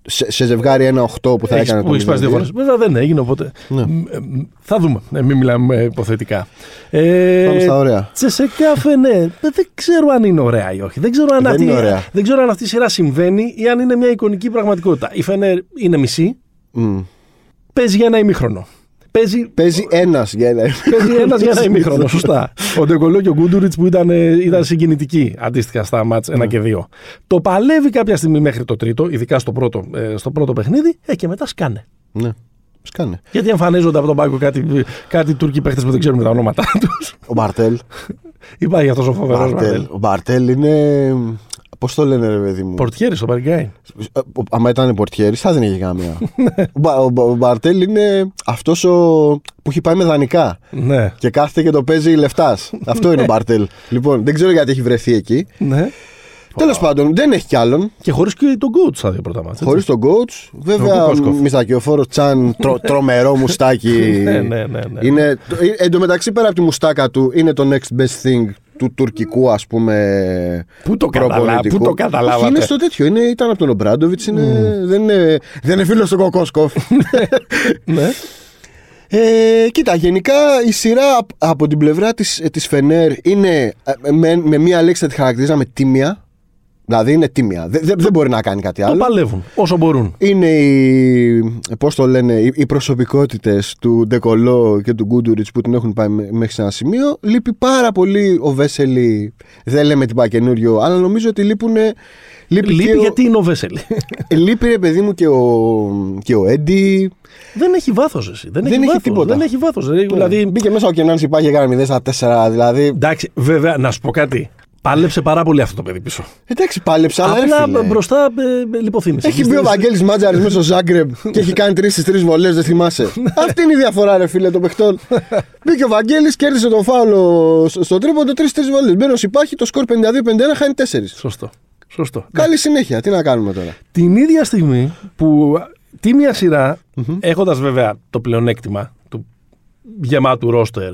σε, σε ζευγάρι ένα 8 που θα Έχεις- έκανε που το έχεις πάει δύο 0-2. φορέ. Βέβαια δεν έγινε, οπότε. Ναι. μ, ε, μ, θα δούμε. Ε, μην μιλάμε ε, υποθετικά. Ε, Πάμε στα ωραία. Τσεσεκά Φενέρ. Ε, Δεν ξέρω αν είναι ωραία ή όχι. Δεν ξέρω αν, Δεν αυτή, είναι ωραία. δεν ξέρω αν αυτή η σειρά συμβαίνει ή αν είναι μια εικονική πραγματικότητα. Η Φενέρ είναι μισή. Μμ. Παίζει για ένα ημίχρονο. Παίζει, Παίζει ένας για ένα. παίζει ένας για ένα <laughs> ημίχρονο. Σωστά. Ο Ντεκολό και ο Γκούντουριτς που ήταν, ε, ήταν συγκινητικοί αντίστοιχα στα μάτς 1 και 2. Το παλεύει κάποια στιγμή μέχρι το τρίτο, ειδικά στο πρώτο, ε, στο πρώτο παιχνίδι, ε, και μετά σκάνε. ναι. Σκάνε. Γιατί εμφανίζονται από τον πάγκο κάτι, κάτι Τούρκοι παίχτες που δεν ξέρουμε τα ονόματά τους. Ο Μπαρτέλ. Υπάρχει αυτός ο φοβερός Μπαρτέλ. Μαρτέλ. Ο Μπαρτέλ είναι. Πώς το λένε, ρε παιδί μου; Πορτιέρης στο Παριγκάι. Ε, ο- Άμα ήταν πορτιέρης, θα δεν είχε καμία. ο, Μπα- ο, Μπα- ο Μπαρτέλ είναι αυτός που έχει πάει με δανεικά. Ναι. Και κάθεται και το παίζει λεφτάς. <laughs> Αυτό είναι ο Μπαρτέλ. Λοιπόν, δεν ξέρω γιατί έχει βρεθεί εκεί. ναι. Τέλος πάντων, δεν έχει κι άλλον. Και χωρίς και τον coach στα δύο πρώτα μάτια. Χωρίς τον coach. Βέβαια, Τον Κόσκοφ. μιστακιοφόρο Τσάν, τρο, <laughs> τρομερό μουστάκι. Ναι, ναι, ναι, ναι. Είναι, το- ε, εν τω μεταξύ, πέρα από τη μουστάκα του, είναι το next best thing του τουρκικού, ας πούμε. Πού το καταλάβα- προπονητικού. πού το καταλάβατε; Όχι, Είναι στο τέτοιο. Είναι, ήταν από τον Ομπράντοβιτς. Δεν, είναι, δεν είναι φίλος του Κοκόσκοφ. <laughs> ναι. Ε, κοίτα, γενικά η σειρά απ- από την πλευρά της, ε, της Φενέρ είναι ε, με, με μία λέξη θα τη χαρακτηρίζαμε τίμια. Δηλαδή είναι τίμια. Δεν, δεν, δεν μπορεί να κάνει κάτι Το άλλο. παλεύουν όσο μπορούν. Είναι οι, πώς το λένε, οι, οι προσωπικότητες του Ντεκολό και του Γκούντουριτς που την έχουν πάει μέ- μέχρι σε ένα σημείο. Λείπει πάρα πολύ ο Βέσελη. Δεν λέμε τίποτα καινούριο, αλλά νομίζω ότι λείπουν. Λείπει, Λείπει και ο- γιατί είναι ο Βέσελη. <laughs> λείπει ρε παιδί μου και ο, και ο Έντι. δεν έχει βάθος εσύ. Δεν, Δεν έχει, έχει βάθος. τίποτα. Δεν έχει βάθος. Δηλαδή, Μπήκε μέσα ο Κενάνης υπάρχει και έκανε 0 στα 4. Δηλαδή. εντάξει, βέβαια, να σου πω κάτι. Πάλεψε πάρα πολύ αυτό το παιδί πίσω. Εντάξει, πάλεψε, αλλά Απλά ρε φίλε. μπροστά ε, λιποθύμησες. Έχει μπει ο Βαγγέλης Μάτζαρης μέσα στο Ζάγκρεμ <laughs> και έχει κάνει τρεις στις τρεις βολές, δεν θυμάσαι. <laughs> Αυτή είναι η διαφορά, ρε φίλε, των παιχτών. <laughs> Μπήκε ο Βαγγέλης, κέρδισε το φάουλ στο- στο τρίποντο τρει-τρει βολές. Μπαίνει ο Σιπάχη, το σκορ 52-51, χάνει 4. Σωστό. Σωστό. Καλή συνέχεια, τι να κάνουμε τώρα; Την ίδια στιγμή που τη μία σειρά, έχοντας βέβαια το πλεονέκτημα του γεμάτου ρόστερ,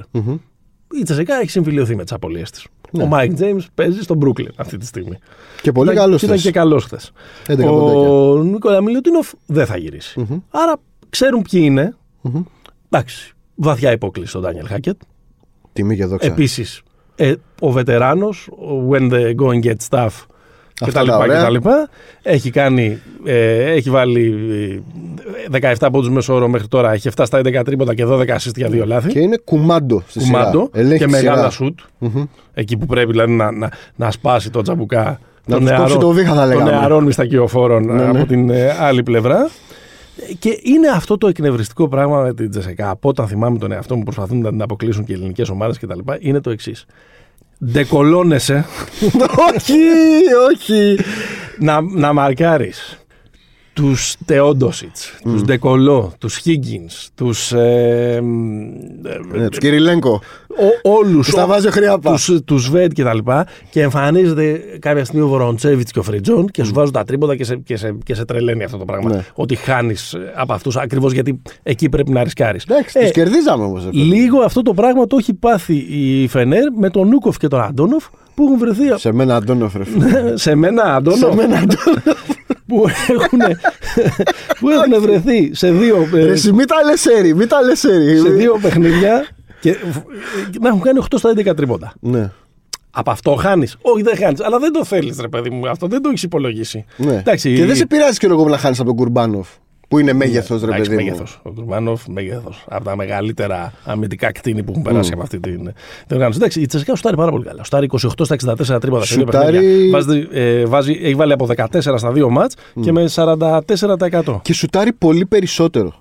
η Τσεσεκά έχει συμφιλειωθεί με τις απώλειές της. Ο Μάικ Τζέιμς παίζει στον Brooklyn αυτή τη στιγμή. Και πολύ Ήταν- καλός Ήταν και καλός χθες. 11 Ο Νίκολα Μιλουτίνοφ δεν θα γυρίσει Άρα ξέρουν ποιοι είναι. Εντάξει. Βαθιά υπόκληση στον Ντάνιελ Χάκετ. Τιμή και δόξα. Επίσης, ε, ο βετεράνος, when the going get stuff και Αυτά τα λοιπά τα και ωραία. τα λοιπά. Έχει, κάνει, ε, έχει βάλει ε, 17 πόντους μέσω όρο μέχρι τώρα. Έχει 7 στα 11 τρίποτα και 12 assist για δύο λάθη. Και είναι κουμάντο στη Κουμάντο σειρά. Ελέγχει και τη μεγάλα σειρά. σουτ. Εκεί που πρέπει δηλαδή να, να, να σπάσει το τζαμπουκά Να των τους κόψει νεαρών- το βήχα, θα των λέγαμε. νεαρών μιστακιοφόρων Ναι, ναι. από την ε, άλλη πλευρά. Και είναι αυτό το εκνευριστικό πράγμα με την Τζεσεκά. Από όταν θυμάμαι τον εαυτό μου προσπαθούν να την αποκλείσουν και οι ελληνικές ομάδες κτλ. Είναι το εξής. Ντεκολώνεσαι <laughs> όχι, όχι. να, να μαρκάρεις τους Τεόντοσιτς, τους Ντεκολό, τους Higgins, τους... Ε, Ναι, τους Κυριλέγκο. ο, όλους, Τους τα βάζει ο Χρειάπα. τους, τους Βέτ και τα λοιπά και εμφανίζεται κάποια στιγμή ο Βοροντσέβιτς και ο Φριτζόν και σου βάζουν τα τρίποτα και σε, και σε, και σε τρελαίνει αυτό το πράγμα. Ναι. Ότι χάνεις ε, από αυτούς ακριβώς γιατί εκεί πρέπει να ρισκάρεις. Εντάξει, Ε, του κερδίζαμε όμως. Λίγο αυτό το πράγμα το έχει πάθει η Φενέρ με τον Νούκοφ και τον Αντόνοφ που έχουν βρεθεί Σε μένα Αντώνοφ, ρε φίλε. <laughs> σε μένα Αντώνοφ Σε μένα Αντώνοφ. <laughs> που έχουν, <laughs> που έχουν βρεθεί σε δύο, ε, Ρε, εσύ, Μην τα λες σέρι, μην τα λες σέρι. σε δύο παιχνίδια και ε, να έχουν κάνει 8 στα 11 τρίποτα. Ναι. Από αυτό χάνεις. Όχι, δεν χάνεις. Αλλά δεν το θέλεις, ρε παιδί μου. Αυτό δεν το έχεις υπολογίσει. ναι. Εντάξει, Και δεν σε πειράζει και εγώ να χάνει από τον Κουρμπάνοφ. Που είναι μέγεθος, ρε Εντάξει, παιδί μου. μέγεθος. Ο Κουρμάνοφ, μέγεθος. Από τα μεγαλύτερα αμυντικά κτίνη που έχουν περάσει από αυτή την, την οργάνωση. Εντάξει, η Τσεσικά σουτάρει πάρα πολύ καλά. Σουτάρει 28 στα 64 τρίποτα. σε δύο Σουτάρει- παιχνίδια. Βάζει, ε, βάζει, έχει βάλει από 14 στα δύο μάτς και με 44%. Και σουτάρει πολύ περισσότερο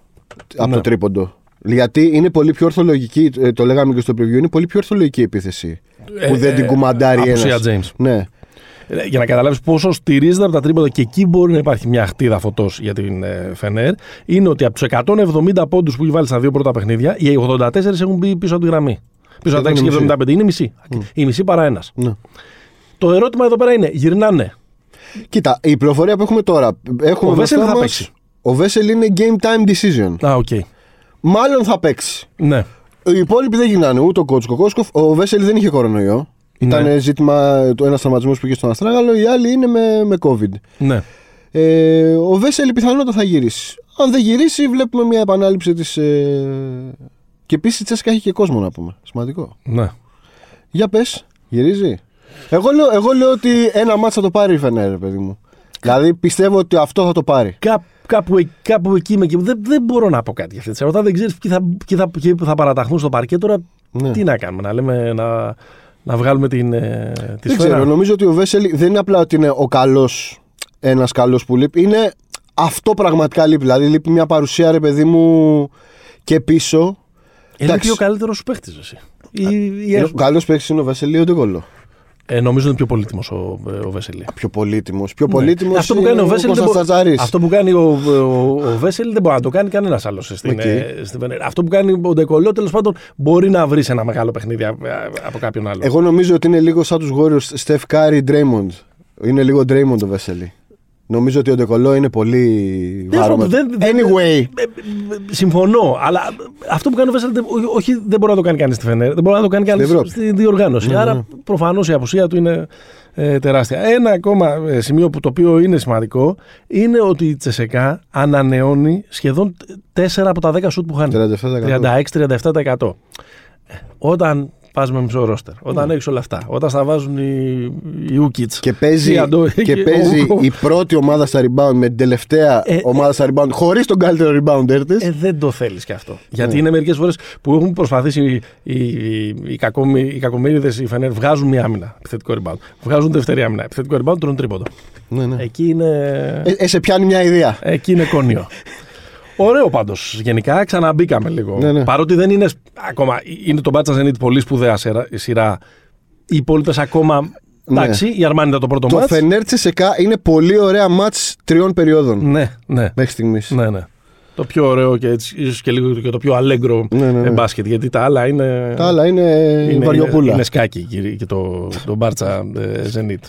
από Ναι. το τρίποντο. Γιατί είναι πολύ πιο ορθολογική, ε, το λέγαμε και στο preview, είναι πολύ πιο ορθολογική η επίθεση. που δεν την κουμαντάρει Ε, απουσία ένα. James. Ναι. Ε, Για να καταλάβεις πόσο στηρίζεται από τα τρίποτα και εκεί μπορεί να υπάρχει μια χτίδα φωτός για την ε, Φενέρ, είναι ότι από τους 170 πόντους που έχει βάλει στα δύο πρώτα παιχνίδια, οι 84 έχουν μπει πίσω από τη γραμμή. Πίσω από τα Σχεδόν η 6,75. Είναι μισή. Η μισή παρά ένας. ναι. Το ερώτημα εδώ πέρα είναι, γυρνάνε. Κοίτα, η πληροφορία που έχουμε τώρα. Έχουμε Ο Βέσελι μπροστά θα μας- παίξει. Ο Βέσελι είναι game time decision. Α, οκ. Μάλλον θα παίξει. Ναι. Οι υπόλοιποι δεν γυρνάνε. Ούτε ο Κοκόσκοφ. Ο Βέσελι δεν είχε κορονοϊό. Ναι. Ήταν ζήτημα το ένας τραυματισμός που είχε στον αστράγαλο. Οι άλλοι είναι με, με COVID. Ναι. Ε, ο Βέσελι πιθανότατα θα γυρίσει. Αν δεν γυρίσει, βλέπουμε μια επανάληψη της. Ε... Και επίσης η Τσέσκα έχει και κόσμο να πούμε. Σημαντικό. ναι. Για πες, γυρίζει. Εγώ λέω, εγώ λέω ότι ένα μάτσα θα το πάρει η Φενέρ, ρε παιδί μου. Δηλαδή πιστεύω ότι αυτό θα το πάρει. Κά, κάπου, ε- κάπου εκεί με εκεί. Δεν, δεν μπορώ να πω κάτι για αυτή τη σειρά. Όταν δεν ξέρεις ποιοι θα, ποιοι θα, ποιοι θα παραταχθούν στο παρκέ, τώρα Ναι. τι να κάνουμε, να λέμε να, να βγάλουμε την, ε, τη Δεν σφαίρα. ξέρω, νομίζω ότι ο Βέσελ δεν είναι απλά ότι είναι ο καλός, ένας καλός που λείπει. Είναι αυτό πραγματικά λείπει. Δηλαδή λείπει μια παρουσία, ρε παιδί μου, και πίσω. Είναι εντάξει. πιο καλύτερος σου παίχτης, εσύ. Ή, ή Ο έχω- καλός παίκτης είναι ο Βέσελι ή ο Ντε Κολό. Ε, νομίζω είναι πιο πολύτιμος ο, ε, ο Βέσελι. Πιο πολύτιμος. Πιο πολύτιμος. Ναι. Αυτό που κάνει ο Βέσελι δεν, Κώστας μπο- Τσατζαρής. αυτό που κάνει ο, ο, ο Βέσελι δεν μπορεί να το κάνει κανένας άλλος στην, Οκ. ε, στην Φενέρ. Αυτό που κάνει ο Ντε Κολό τέλος πάντων μπορεί να βρεις ένα μεγάλο παιχνίδι α- από κάποιον άλλο. Εγώ νομίζω ότι είναι λίγο σαν τους Warriors Steph Curry Draymond. Είναι λίγο Draymond ο Βέσελη. Νομίζω ότι ο Ντεκολό είναι πολύ Δεν- βάρος. δεν- δεν- Anyway. Ε, ε, συμφωνώ, αλλά αυτό που κάνει ο Βέσελ δεν- όχι, όχι, δεν μπορεί να το κάνει κανεί στη Φενέρ, δεν μπορεί να το κάνει κανεί Στην Ευρώπη. στη διοργάνωση. Άρα προφανώς η απουσία του είναι ε, τεράστια. Ένα ακόμα ε, σημείο που το οποίο είναι σημαντικό είναι ότι η Τσεσεκά ανανεώνει σχεδόν 4 από τα 10 σουτ που χάνει. 37%. 36-37%. Ε, Όταν πας με μισό ρόστερ, όταν έχεις όλα αυτά, όταν στα βάζουν οι, οι Ούκιτς, Και παίζει, οι Αντο- και ο- παίζει ο- η πρώτη ομάδα στα rebound με την τελευταία Ε, ομάδα στα rebound χωρίς τον καλύτερο rebounder της. Ε, δεν το θέλεις κι αυτό. Ναι. Γιατί είναι μερικές φορές που έχουν προσπαθήσει οι, οι, οι, οι, κακομοί, οι κακομύριδε, οι Φενέρ, βγάζουν μία άμυνα, επιθετικό rebound. Βγάζουν δεύτερη άμυνα, επιθετικό rebound, τρώνε τρίποντο. ναι, ναι. Εκεί είναι, Ε, ε, σε πιάνει μια ιδέα. εκεί είναι κόνιο. <laughs> Ωραίο πάντως. Γενικά ξαναμπήκαμε λίγο. Ναι, ναι. Παρότι δεν είναι ακόμα. Είναι το Μπάτσα Zenit πολύ σπουδαία σειρά- σειρά. Οι υπόλοιπες ακόμα Εντάξει, η Αρμάνι ήταν το πρώτο Το μάτς. Φενέρ Τσεσεκά είναι πολύ ωραία μάτς τριών περιόδων Ναι, ναι. μέχρι στιγμής. Ναι, ναι. Το πιο ωραίο και έτσι, ίσως και λίγο και το πιο αλέγκρο Ναι, ναι, ναι. ε, μπάσκετ. Γιατί τα άλλα είναι. Τα άλλα είναι, είναι, βαριοπούλα. είναι, είναι σκάκι και, και το, το Μπάρτσα ε, Zenit.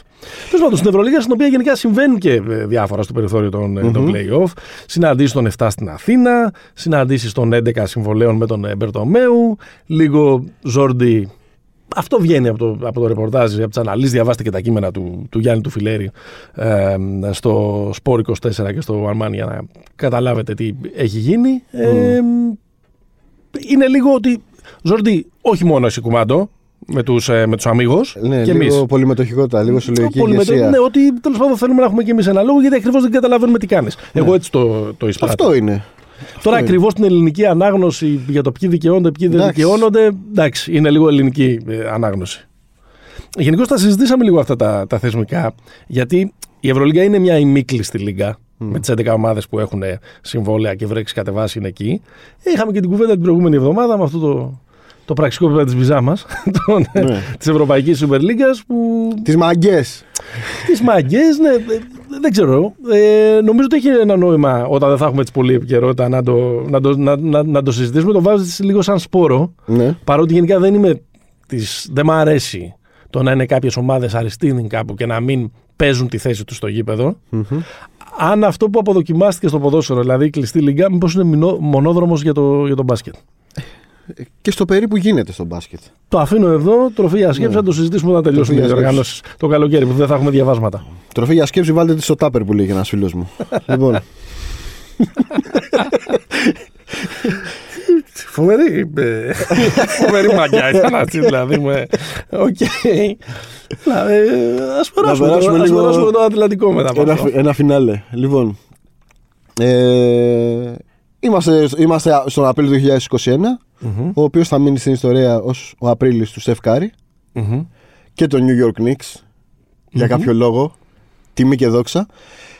Τέλος πάντων, στην Ευρωλίγα, στην οποία γενικά συμβαίνουν και ε, διάφορα στο περιθώριο των, mm των play-off. Συναντήσεις των 7 στην Αθήνα, συναντήσεις των 11 συμβολέων με τον ε, Μπερτομέου, λίγο Ζόρντι. Αυτό βγαίνει από το, από το ρεπορτάζ, από τις αναλύσεις. Διαβάστε και τα κείμενα του, του Γιάννη του Φιλέρη ε, στο Sport 24 και στο Armani για να καταλάβετε τι έχει γίνει. Ε, είναι λίγο ότι, Ζόρντι, όχι μόνο εσύ κουμάντο, με τους, ε, με τους αμίγους Ναι, και λίγο εμείς. πολυμετοχικότητα, λίγο συλλογική Πολύ μετω- ηγεσία. Ναι, ότι τέλος πάντων θέλουμε να έχουμε και εμείς ένα λόγο, γιατί ακριβώς δεν καταλαβαίνουμε τι κάνεις. Εγώ έτσι το, το εισπράττω. Ναι. Αυτό είναι. Τώρα είναι. ακριβώς την ελληνική ανάγνωση για το ποιοι δικαιώνονται, ποιοι δεν Εντάξει. δικαιώνονται, εντάξει, είναι λίγο ελληνική ε, ανάγνωση. Γενικώς τα συζητήσαμε λίγο αυτά τα, τα θεσμικά, γιατί η Ευρωλίγα είναι μια ημίκλειστη λίγα. Με τις 11 ομάδες που έχουν συμβόλαια και βρέξει κατεβάσει είναι εκεί. Είχαμε και την κουβέντα την προηγούμενη εβδομάδα με αυτό το, το πραξικόπημα της Μπιζάμα, <laughs> Ναι. της Ευρωπαϊκής Σούπερ Λίγκα, που Τις μαγκές. τις μαγκές, ναι, ε, δεν ξέρω. Ε, νομίζω ότι έχει ένα νόημα όταν δεν θα έχουμε έτσι πολλή επικαιρότητα να το, να το, να, να, να το συζητήσουμε. Το βάζω έτσι λίγο σαν σπόρο. Ναι. Παρότι γενικά δεν είμαι της, δεν μ' αρέσει το να είναι κάποιες ομάδες αριστείδιν κάπου και να μην παίζουν τη θέση τους στο γήπεδο. Αν αυτό που αποδοκιμάστηκε στο ποδόσφαιρο, δηλαδή η κλειστή λίγκα, μήπως είναι μηνό- μονόδρομος για το, για το μπάσκετ; Και στο περίπου γίνεται στο μπάσκετ. Το αφήνω εδώ, τροφή για σκέψη, Ναι. να το συζητήσουμε όταν τελειώσουμε Τροφή τι για οργανώσει το καλοκαίρι που δεν θα έχουμε διαβάσματα. Τροφή για σκέψη, βάλτε τη στο τάπερ που λέγει ένας φίλος μου. <laughs> λοιπόν, Φοβερή, ε, φοβερή μαγιά ήταν αυτή, δηλαδή. με- Οκ. Δηλαδή, ας περάσουμε, περάσουμε το, ας λίγο- περάσουμε το Ατλαντικό μετά από ένα, αυτό. φι- ένα φινάλε. Λοιπόν, ε, είμαστε, είμαστε στον Απρίλιο του 2021, Μμμ, ο οποίος θα μείνει στην ιστορία ως ο Απρίλης του Στεφ Κάρι μμμ. και το New York Knicks, για κάποιο λόγο, τιμή και δόξα.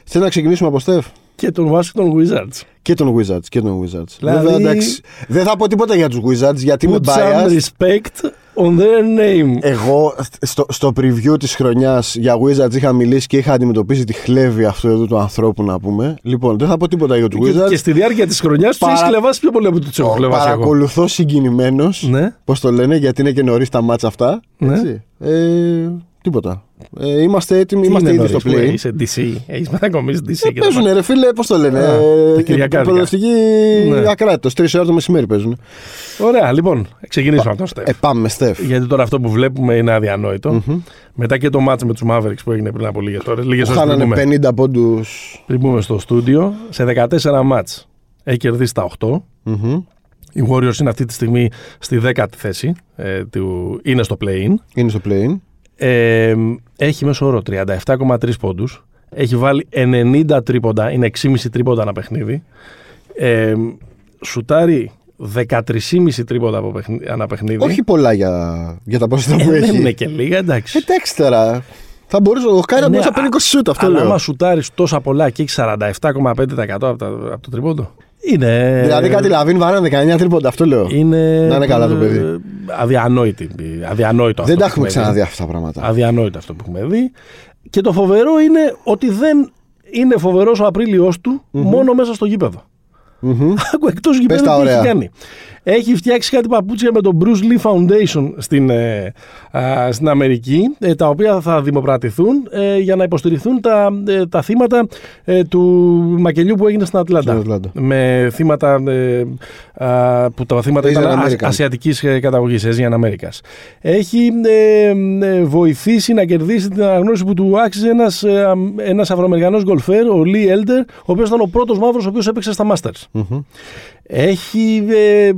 Θέλω να ξεκινήσουμε από Στεφ; Και τον Washington Wizards. και τον Wizards. Και τον Wizards. Δηλαδή- Βέβαια, εντάξει, δεν θα πω τίποτα για τους Wizards γιατί είμαι Put some biased. respect on their name. Εγώ στο, στο preview της χρονιάς για Wizards είχα μιλήσει και είχα αντιμετωπίσει τη χλέβη αυτού εδώ του ανθρώπου να πούμε. Λοιπόν, δεν θα πω τίποτα για τους Και, Wizards. και στη διάρκεια της χρονιάς τους Παρα- έχει κλεβάσει πιο πολύ από τους έχω κλεβάσει εγώ. Παρακολουθώ συγκινημένος Ναι. Πώς το λένε, γιατί είναι και νωρίς τα μάτσα αυτά. Ναι. Έτσι. Ε, τίποτα. Ε, είμαστε έτοιμοι, Τι είμαστε είναι ήδη στο νωρίς που play. Είσαι DC. Έχεις μετακομίσει DC. Ε, και τα παίζουν ρε φίλε, πώς το λένε. Α, ε, τα Κυριακάδικα. Προοδευτική Ναι. ακράτητο. Τρεις ώρες το μεσημέρι παίζουν. Ωραία, λοιπόν, ξεκινήσουμε από τον Στεφ. Ε, πάμε, Στεφ. Γιατί τώρα αυτό που βλέπουμε είναι αδιανόητο. Μετά και το μάτς με τους Mavericks που έγινε πριν από λίγες ώρες. Λίγες ώρες πριν Χάνανε μπούμε, 50 πόντους. πριν μπούμε στο στούντιο. Σε 14 μάτς έχει κερδίσει τα 8. Οι Warriors είναι αυτή τη στιγμή στη 10η θέση. Ε, του, είναι στο play-in. Είναι στο play Ε, έχει μέσο όρο 37,3 πόντους. Έχει βάλει 90 τρίποντα. Είναι 6,5 τρίποντα ένα παιχνίδι. Ε, σουτάρει 13,5 τρίποντα από παιχνίδι, ένα παιχνίδι. Όχι πολλά για, για τα ποσοστά που Ε, δεν έχει. είναι και λίγα, εντάξει. Εντάξει τώρα. Θα μπορούσε, ο Κάι να Ναι, μπορούσε να παίρνει α- 20 σούτ, αυτό Αλλά λέω. άμα σουτάρεις τόσα πολλά και έχει 47,5% από, τα, από το τρίποντο. Είναι. Δηλαδή κάτι λαβίν βάρανε 19 τρίποντα, αυτό λέω. Είναι. Να είναι καλά το παιδί. ε, Αδιανόητη, αδιανόητο αυτό Δεν τα που έχουμε δει. ξαναδεί αυτά τα πράγματα. Αδιανόητο αυτό που έχουμε δει. Και το φοβερό είναι ότι δεν είναι φοβερός ο Απρίλιος του μόνο μέσα στο γήπεδο. Μμμ. <laughs> Άκου εκτός γηπέδου τα τι έχει ωραία. κάνει. Έχει φτιάξει κάτι παπούτσια με το Bruce Lee Foundation στην, ε, α, στην Αμερική, ε, τα οποία θα δημοπρατηθούν ε, για να υποστηριχθούν τα, ε, τα θύματα ε, του μακελιού που έγινε στην Ατλάντα. Στην Ατλάντα. Με θύματα ε, α, που τα θύματα Asian ήταν American. ασιατικής καταγωγής, Asian Americans. Έχει ε, ε, βοηθήσει να κερδίσει την αναγνώριση που του άξιζε ένας, ε, αμ- ένας Αφροαμερικανός γκολφέρ, ο Λι Έλντερ, ο οποίος ήταν ο πρώτος μαύρος ο οποίος έπαιξε στα Masters. Μμμ. Έχει ε, ε,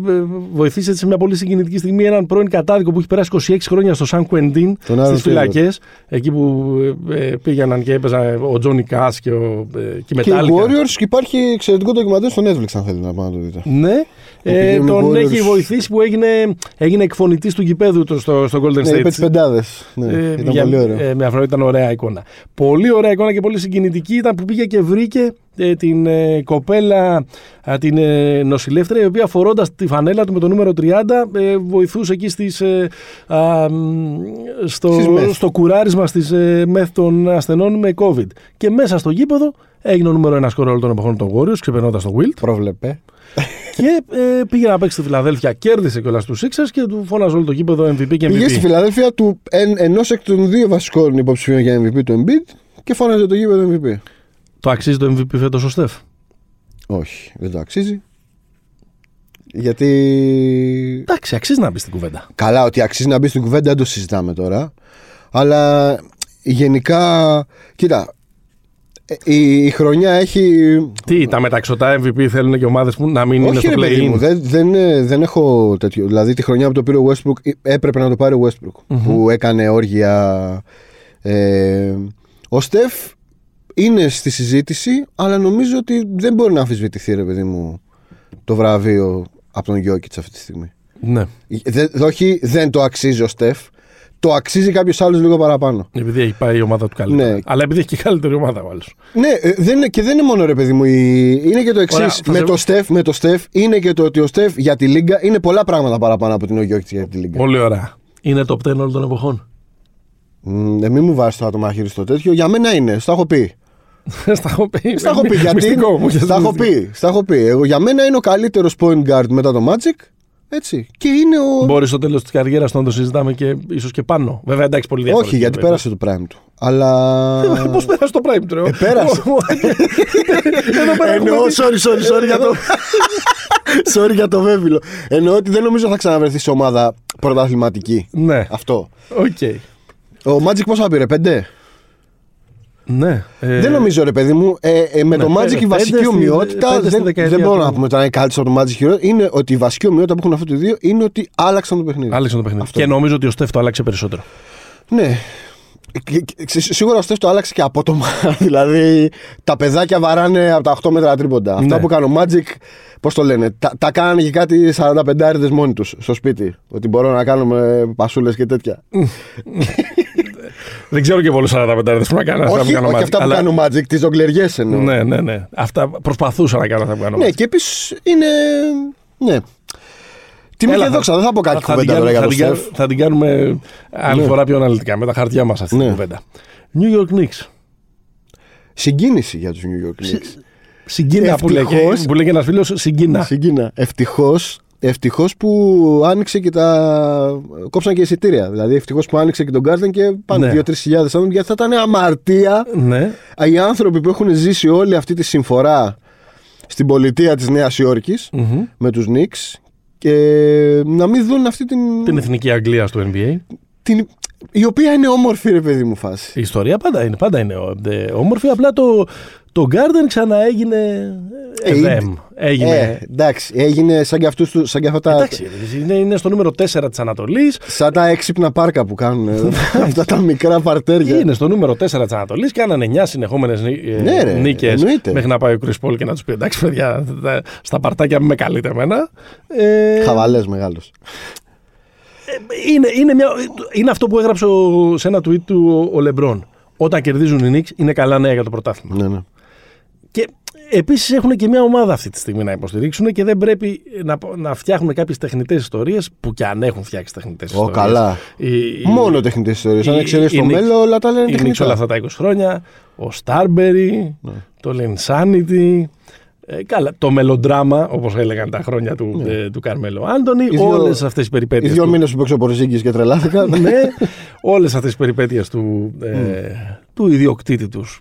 βοηθήσει έτσι σε μια πολύ συγκινητική στιγμή έναν πρώην κατάδικο που έχει περάσει 26 χρόνια στο Σαν Κουεντίν Τον Aaron στις φυλακές. Εκεί που ε, ε, πήγαιναν και έπαιζαν ο Τζόνι Κάς και, ο, ε, και η Και οι Metallica. Warriors και υπάρχει εξαιρετικό ντοκιμαντέρ στο Netflix, αν θέλετε να πάτε να το δείτε. Ναι, ε, πηγαίνουν οι τον Warriors. έχει βοηθήσει που έγινε, έγινε εκφωνητής του γηπέδου του στο, στο Golden Ναι, είπε τις State. πεντάδες. Ναι, Ε, ήταν για- πολύ ωραίο. ε, με αυτό ήταν ωραία εικόνα. Πολύ ωραία εικόνα και πολύ συγκινητική ήταν που πήγε και βρήκε ε, την ε, κοπέλα, α, την ε, νοσηλεύτρια, η οποία φορώντας τη φανέλα του με το νούμερο 30 ε, βοηθούσε εκεί στις, ε, α, μ, στο, Στις μεθ. στο κουράρισμα στις ε, μεθ των ασθενών με COVID. Και μέσα στο γήπεδο έγινε ο νούμερο ένας σκορ όλων των εποχών των Warriors, ξεπερνώντας τον Wilt. Πρόβλεπε. και ε, πήγε να παίξει στη Φιλαδέλφια, κέρδισε κιόλας τους Sixers και του φώναζε όλο το γήπεδο MVP και MVP. Πήγε στη Φιλαδέλφια του εν, ενός εκ των δύο βασικών υποψηφίων για MVP του Embiid και φώναζε το γήπεδο MVP. Το αξίζει το MVP φέτος ο Στεφ; Όχι, δεν το αξίζει. Γιατί. Εντάξει, αξίζει να μπει στην κουβέντα. Καλά, ότι αξίζει να μπει στην κουβέντα δεν το συζητάμε τώρα. Αλλά γενικά. Κοίτα. ε, Η, η χρονιά έχει. Τι, τα μεταξωτά MVP θέλουν και ομάδες που να μην είναι Όχι, στο ρε παιδί μου, play-in. δεν, δεν, ε, δεν έχω τέτοιο. Δηλαδή τη χρονιά που το πήρε ο Westbrook ε, έπρεπε να το πάρει ο Westbrook. Που έκανε όργια. Ε, ο Στεφ είναι στη συζήτηση, αλλά νομίζω ότι δεν μπορεί να αμφισβητηθεί, ρε παιδί μου, το βραβείο από τον Γιώκητς αυτή τη στιγμή. Ναι. Δεν, όχι, δεν το αξίζει ο Στεφ. Το αξίζει κάποιος άλλος λίγο παραπάνω. Επειδή έχει πάει η ομάδα του καλύτερα. Ναι. Αλλά επειδή έχει και καλύτερη ομάδα ο άλλος. Ναι, ε, δεν, είναι- και δεν είναι μόνο ρε παιδί μου. η- Είναι και το εξής. Ωραία, θα Με, σε- το Στεφ, με το Στεφ είναι και το ότι ο Στεφ για τη Λίγκα είναι πολλά πράγματα παραπάνω από την ο Γιώκητς για τη Λίγκα. Πολύ ωραία. Είναι top 10 όλων των εποχών. Μ, ε, μην μου βάζεις τώρα το μαχαίρι στο τέτοιο. Για μένα είναι. Στα έχω πει. <laughs> Στα έχω πει. Στα έχω πει γιατί. Μυστικό μου. Στα έχω πει. Στα έχω πει. Εγώ, για μένα είναι ο καλύτερος point guard μετά το Magic. Έτσι. Και είναι ο. Μπορεί στο τέλος της καριέρας να το συζητάμε και ίσως και πάνω. Βέβαια εντάξει, πολύ διαφορετικό. Όχι, γιατί βέβαια. πέρασε το prime του. Αλλά. Πώς πέρασε το prime του, ρε. Ε, πέρασε. <laughs> Εδώ πέρα Εννοώ, έχουμε- sorry, sorry, sorry για το. <laughs> sorry για το βέβαιο. Εννοώ ότι δεν νομίζω θα ξαναβρεθεί σε ομάδα πρωταθληματική. Ναι, Αυτό. οκ. Ο Magic πόσα πήρε, πέντε; Ναι. ε, δεν νομίζω, ρε παιδί μου. Ε, ε, με ναι, το πέντε- Magic η πέντε βασική στη- ομοιότητα. πέντε στη Δεν, δεκαετία δεν μπορούμε του- να πούμε τώρα είναι καλύτερο από το Magic ή χειρό-. Είναι ότι η βασική ομοιότητα που έχουν αυτοί οι δύο είναι ότι άλλαξαν το παιχνίδι. Άλλαξε το παιχνίδι. Αυτό. Και νομίζω ότι ο Στεφ το άλλαξε περισσότερο. Ναι. Και- και- σι- Σίγουρα ο Στεφ το άλλαξε και απότομα. <laughs> δηλαδή τα παιδάκια βαράνε από τα 8 μέτρα τρίποντα. Αυτά Ναι. που κάνω Magic, πώς το λένε, τα, τα κάνανε και κάτι 45 μόνοι τους στο σπίτι. Ότι μπορώ να κάνουμε πασούλες και τέτοια. <laughs> Δεν ξέρω και πολλούς 45 δεν που να κάνω αυτά που όχι κάνω όχι Magic, αυτά που αλλά- κάνουν Magic, τις ζογκλεριέ εννοώ. Ναι, ναι, ναι. Αυτά προσπαθούσα να κάνω αυτά που κάνω. Ναι, Magic. και επίσης είναι. Ναι. Τιμή Έλα, και θα- δόξα, δεν θα πω κάτι Θα- θα κουβέντα την τώρα για κάνουμε- το θα την Στεφ. κα- Θα την κάνουμε άλλη Ναι. φορά πιο αναλυτικά με τα χαρτιά μας αυτή Ναι. την κουβέντα. New York Knicks. Συγκίνηση για τους New York Knicks. Συγκίνα που λέει, και, Ευτυχώς. που λέει και ένας φίλος. Συγκίνα. Συγκίνα. Ευτυχώς ευτυχώς που άνοιξε και τα. κόψαν και εισιτήρια. Δηλαδή, ευτυχώς που άνοιξε και τον Garden και πάνε Ναι. 2-3 χιλιάδες άνθρωποι, γιατί θα ήταν αμαρτία Ναι. οι άνθρωποι που έχουν ζήσει όλη αυτή τη συμφορά στην πολιτεία της Νέας Υόρκης Μμμ. με τους Knicks και να μην δουν αυτή την, Την εθνική Αγγλία του NBA. Την- η οποία είναι όμορφη ρε παιδί μου φάση. Η ιστορία πάντα είναι, πάντα είναι ε, όμορφη. Απλά το, το Garden ξανά έγινε. Ε, Ε, είναι- εδέμ. έγινε. Ε, εντάξει, έγινε σαν και, αυτούς, του- σαν και αυτά τα, Εντάξει, είναι, είναι στο νούμερο 4 της Ανατολής. σαν τα έξυπνα πάρκα που κάνουν ε, <laughs> αυτά τα μικρά παρτέρια. Είναι στο νούμερο 4 της Ανατολής και κάνανε 9 συνεχόμενες Ναι, ρε, νίκες εννοείται. μέχρι να πάει ο Chris Paul και να τους πει: Εντάξει, παιδιά, τα- στα παρτάκια μην με καλείτε εμένα. Ε, Χαβαλές μεγάλος. Είναι, είναι, μια, είναι αυτό που έγραψε ο- σε ένα tweet του ο, ο Λεμπρόν. Όταν κερδίζουν οι Knicks, είναι καλά νέα για το πρωτάθλημα. Ναι, ναι. Και επίσης έχουν και μια ομάδα αυτή τη στιγμή να υποστηρίξουν και δεν πρέπει να, να φτιάχνουν κάποιες τεχνητές ιστορίες που κι αν έχουν φτιάξει τεχνητές Ω, ιστορίες. καλά. Μόνο τεχνητές ιστορίες. Αν η- εξαιρέσει η το Knicks- μέλλον, όλα τα λένε Οι Knicks όλα τεχνητά. αυτά τα 20 χρόνια, ο Στάρμπερι, Ναι. το Linsanity, ε, καλά, το μελοντράμα, όπως έλεγαν τα χρόνια του, Ναι. ε, του Καρμέλο Άντωνη, Οι δύο- όλες αυτές οι Οι περιπέτειες δύο του, μήνες που παίξω ο Πορζίγκης και τρελάθηκα. <laughs> ναι, όλες αυτές οι περιπέτειες του, ε, του ιδιοκτήτη τους,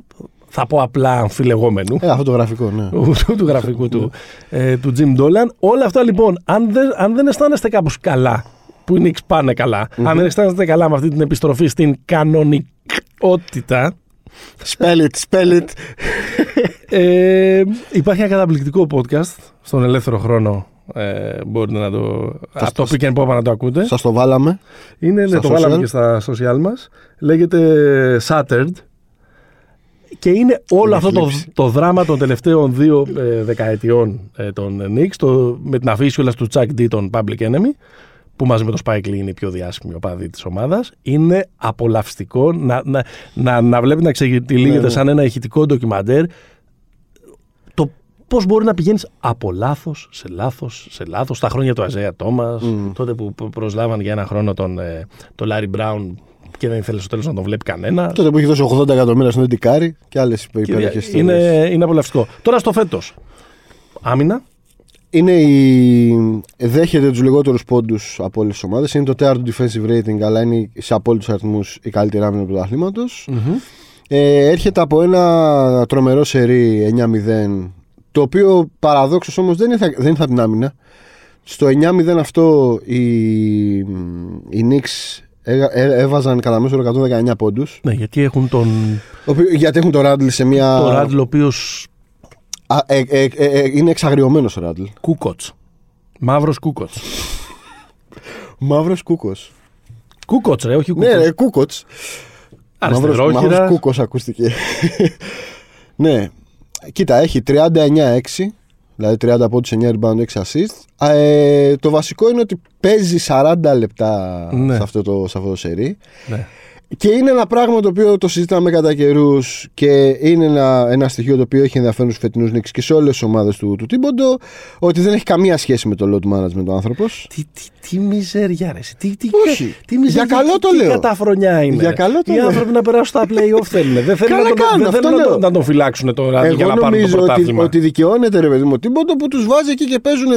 θα πω απλά αμφιλεγόμενου, Ε, αυτό το γραφικό, ναι. του, του γραφικού του, ε, του Jim Dolan. Όλα αυτά λοιπόν, αν δεν, αν δεν αισθάνεστε κάπως καλά, που οι Knicks πάνε καλά, αν δεν αισθάνεστε καλά με αυτή την επιστροφή στην κανονικότητα, Spell it, spell it. <laughs> Ε, υπάρχει ένα καταπληκτικό podcast στον ελεύθερο χρόνο. Ε, μπορείτε να το. Θα Από το στο- Pick and Pop να το ακούτε. Σας το βάλαμε. Είναι, ναι, στα το βάλαμε social. και στα social μας. Λέγεται Shattered. Και είναι όλο Με αυτό το, θλίψη. το δράμα των τελευταίων δύο ε, δεκαετιών ε, των Knicks το, με την αφήση κιόλας του Chuck D των Public Enemy που μαζί με το Spike Lee είναι οι πιο διάσημοι οπαδοί της ομάδας είναι απολαυστικό να, να, να, να βλέπει να ξετυλίγεται Ναι, ναι. σαν ένα ηχητικό ντοκιμαντέρ πώς μπορεί να πηγαίνεις από λάθος σε λάθος σε λάθος. Τα χρόνια του Αζέα Τόμας, τότε που προσλάβαν για ένα χρόνο τον, ε, τον Λάρι Μπράουν και δεν ήθελε στο τέλος να τον βλέπει κανένας. Τότε που έχει δώσει 80 εκατομμύρια στον Εντικάρη και άλλες υπέροχε είναι, είναι απολαυστικό. Τώρα στο φέτος. Άμυνα. Είναι η... Δέχεται τους λιγότερους πόντους από όλες τις ομάδες. Είναι το τέταρτο defensive rating, αλλά είναι σε απόλυτους αριθμούς η καλύτερη άμυνα του πρωταθλήματο. Ε, έρχεται από ένα τρομερό σερί 9-0, το οποίο παραδόξως όμως δεν, είναι, δεν θα την άμυνα. Στο 9-0 αυτό οι, οι Knicks έβαζαν κατά μέσο 119 πόντους. Ναι, γιατί έχουν τον. Γιατί έχουν τον Ράντλ σε μια. Το Ράντλ, ο οποίο. Ε, ε, ε, είναι εξαγριωμένος ο Ράντλ. Κούκοτς. Μαύρος κούκοτς. Μαύρος κούκος. Κούκοτς, ρε, όχι κούκοτς. Ναι, ρε, κούκοτς. Μαύρος κούκος ακούστηκε. <laughs> ναι. Κοίτα, έχει 39-6. Δηλαδή 30 πόντους, 9 rebound, 6 assist. Ε, το βασικό είναι ότι παίζει 40 λεπτά ναι. σε, αυτό το, σε αυτό το σερί. Ναι. Και είναι ένα πράγμα το οποίο το συζητάμε κατά καιρούς και είναι ένα, ένα στοιχείο το οποίο έχει ενδιαφέρον στους φετινούς νίκη και σε όλες τις ομάδες του, του Τίμποντο, ότι δεν έχει καμία σχέση με το load management ο άνθρωπος. Τι, τι, τι μιζέρια, ρε. Τι, τι, Όχι. Τι, τι Για καλό το τι, λέω. Τι καταφρονιά είναι. Για καλό το Οι λέω. άνθρωποι να περάσουν στα playoff θέλουν. Δεν θέλουν, να, τον, κάνουν, δεν αυτό θέλουν να, λέω. τον, να τον φυλάξουν τώρα Εγώ για να πάρουν το νομίζω ότι, πρωτάθλημα. ότι δικαιώνεται ρε παιδί μου ο Τίμποντο που τους βάζει εκεί και παίζουν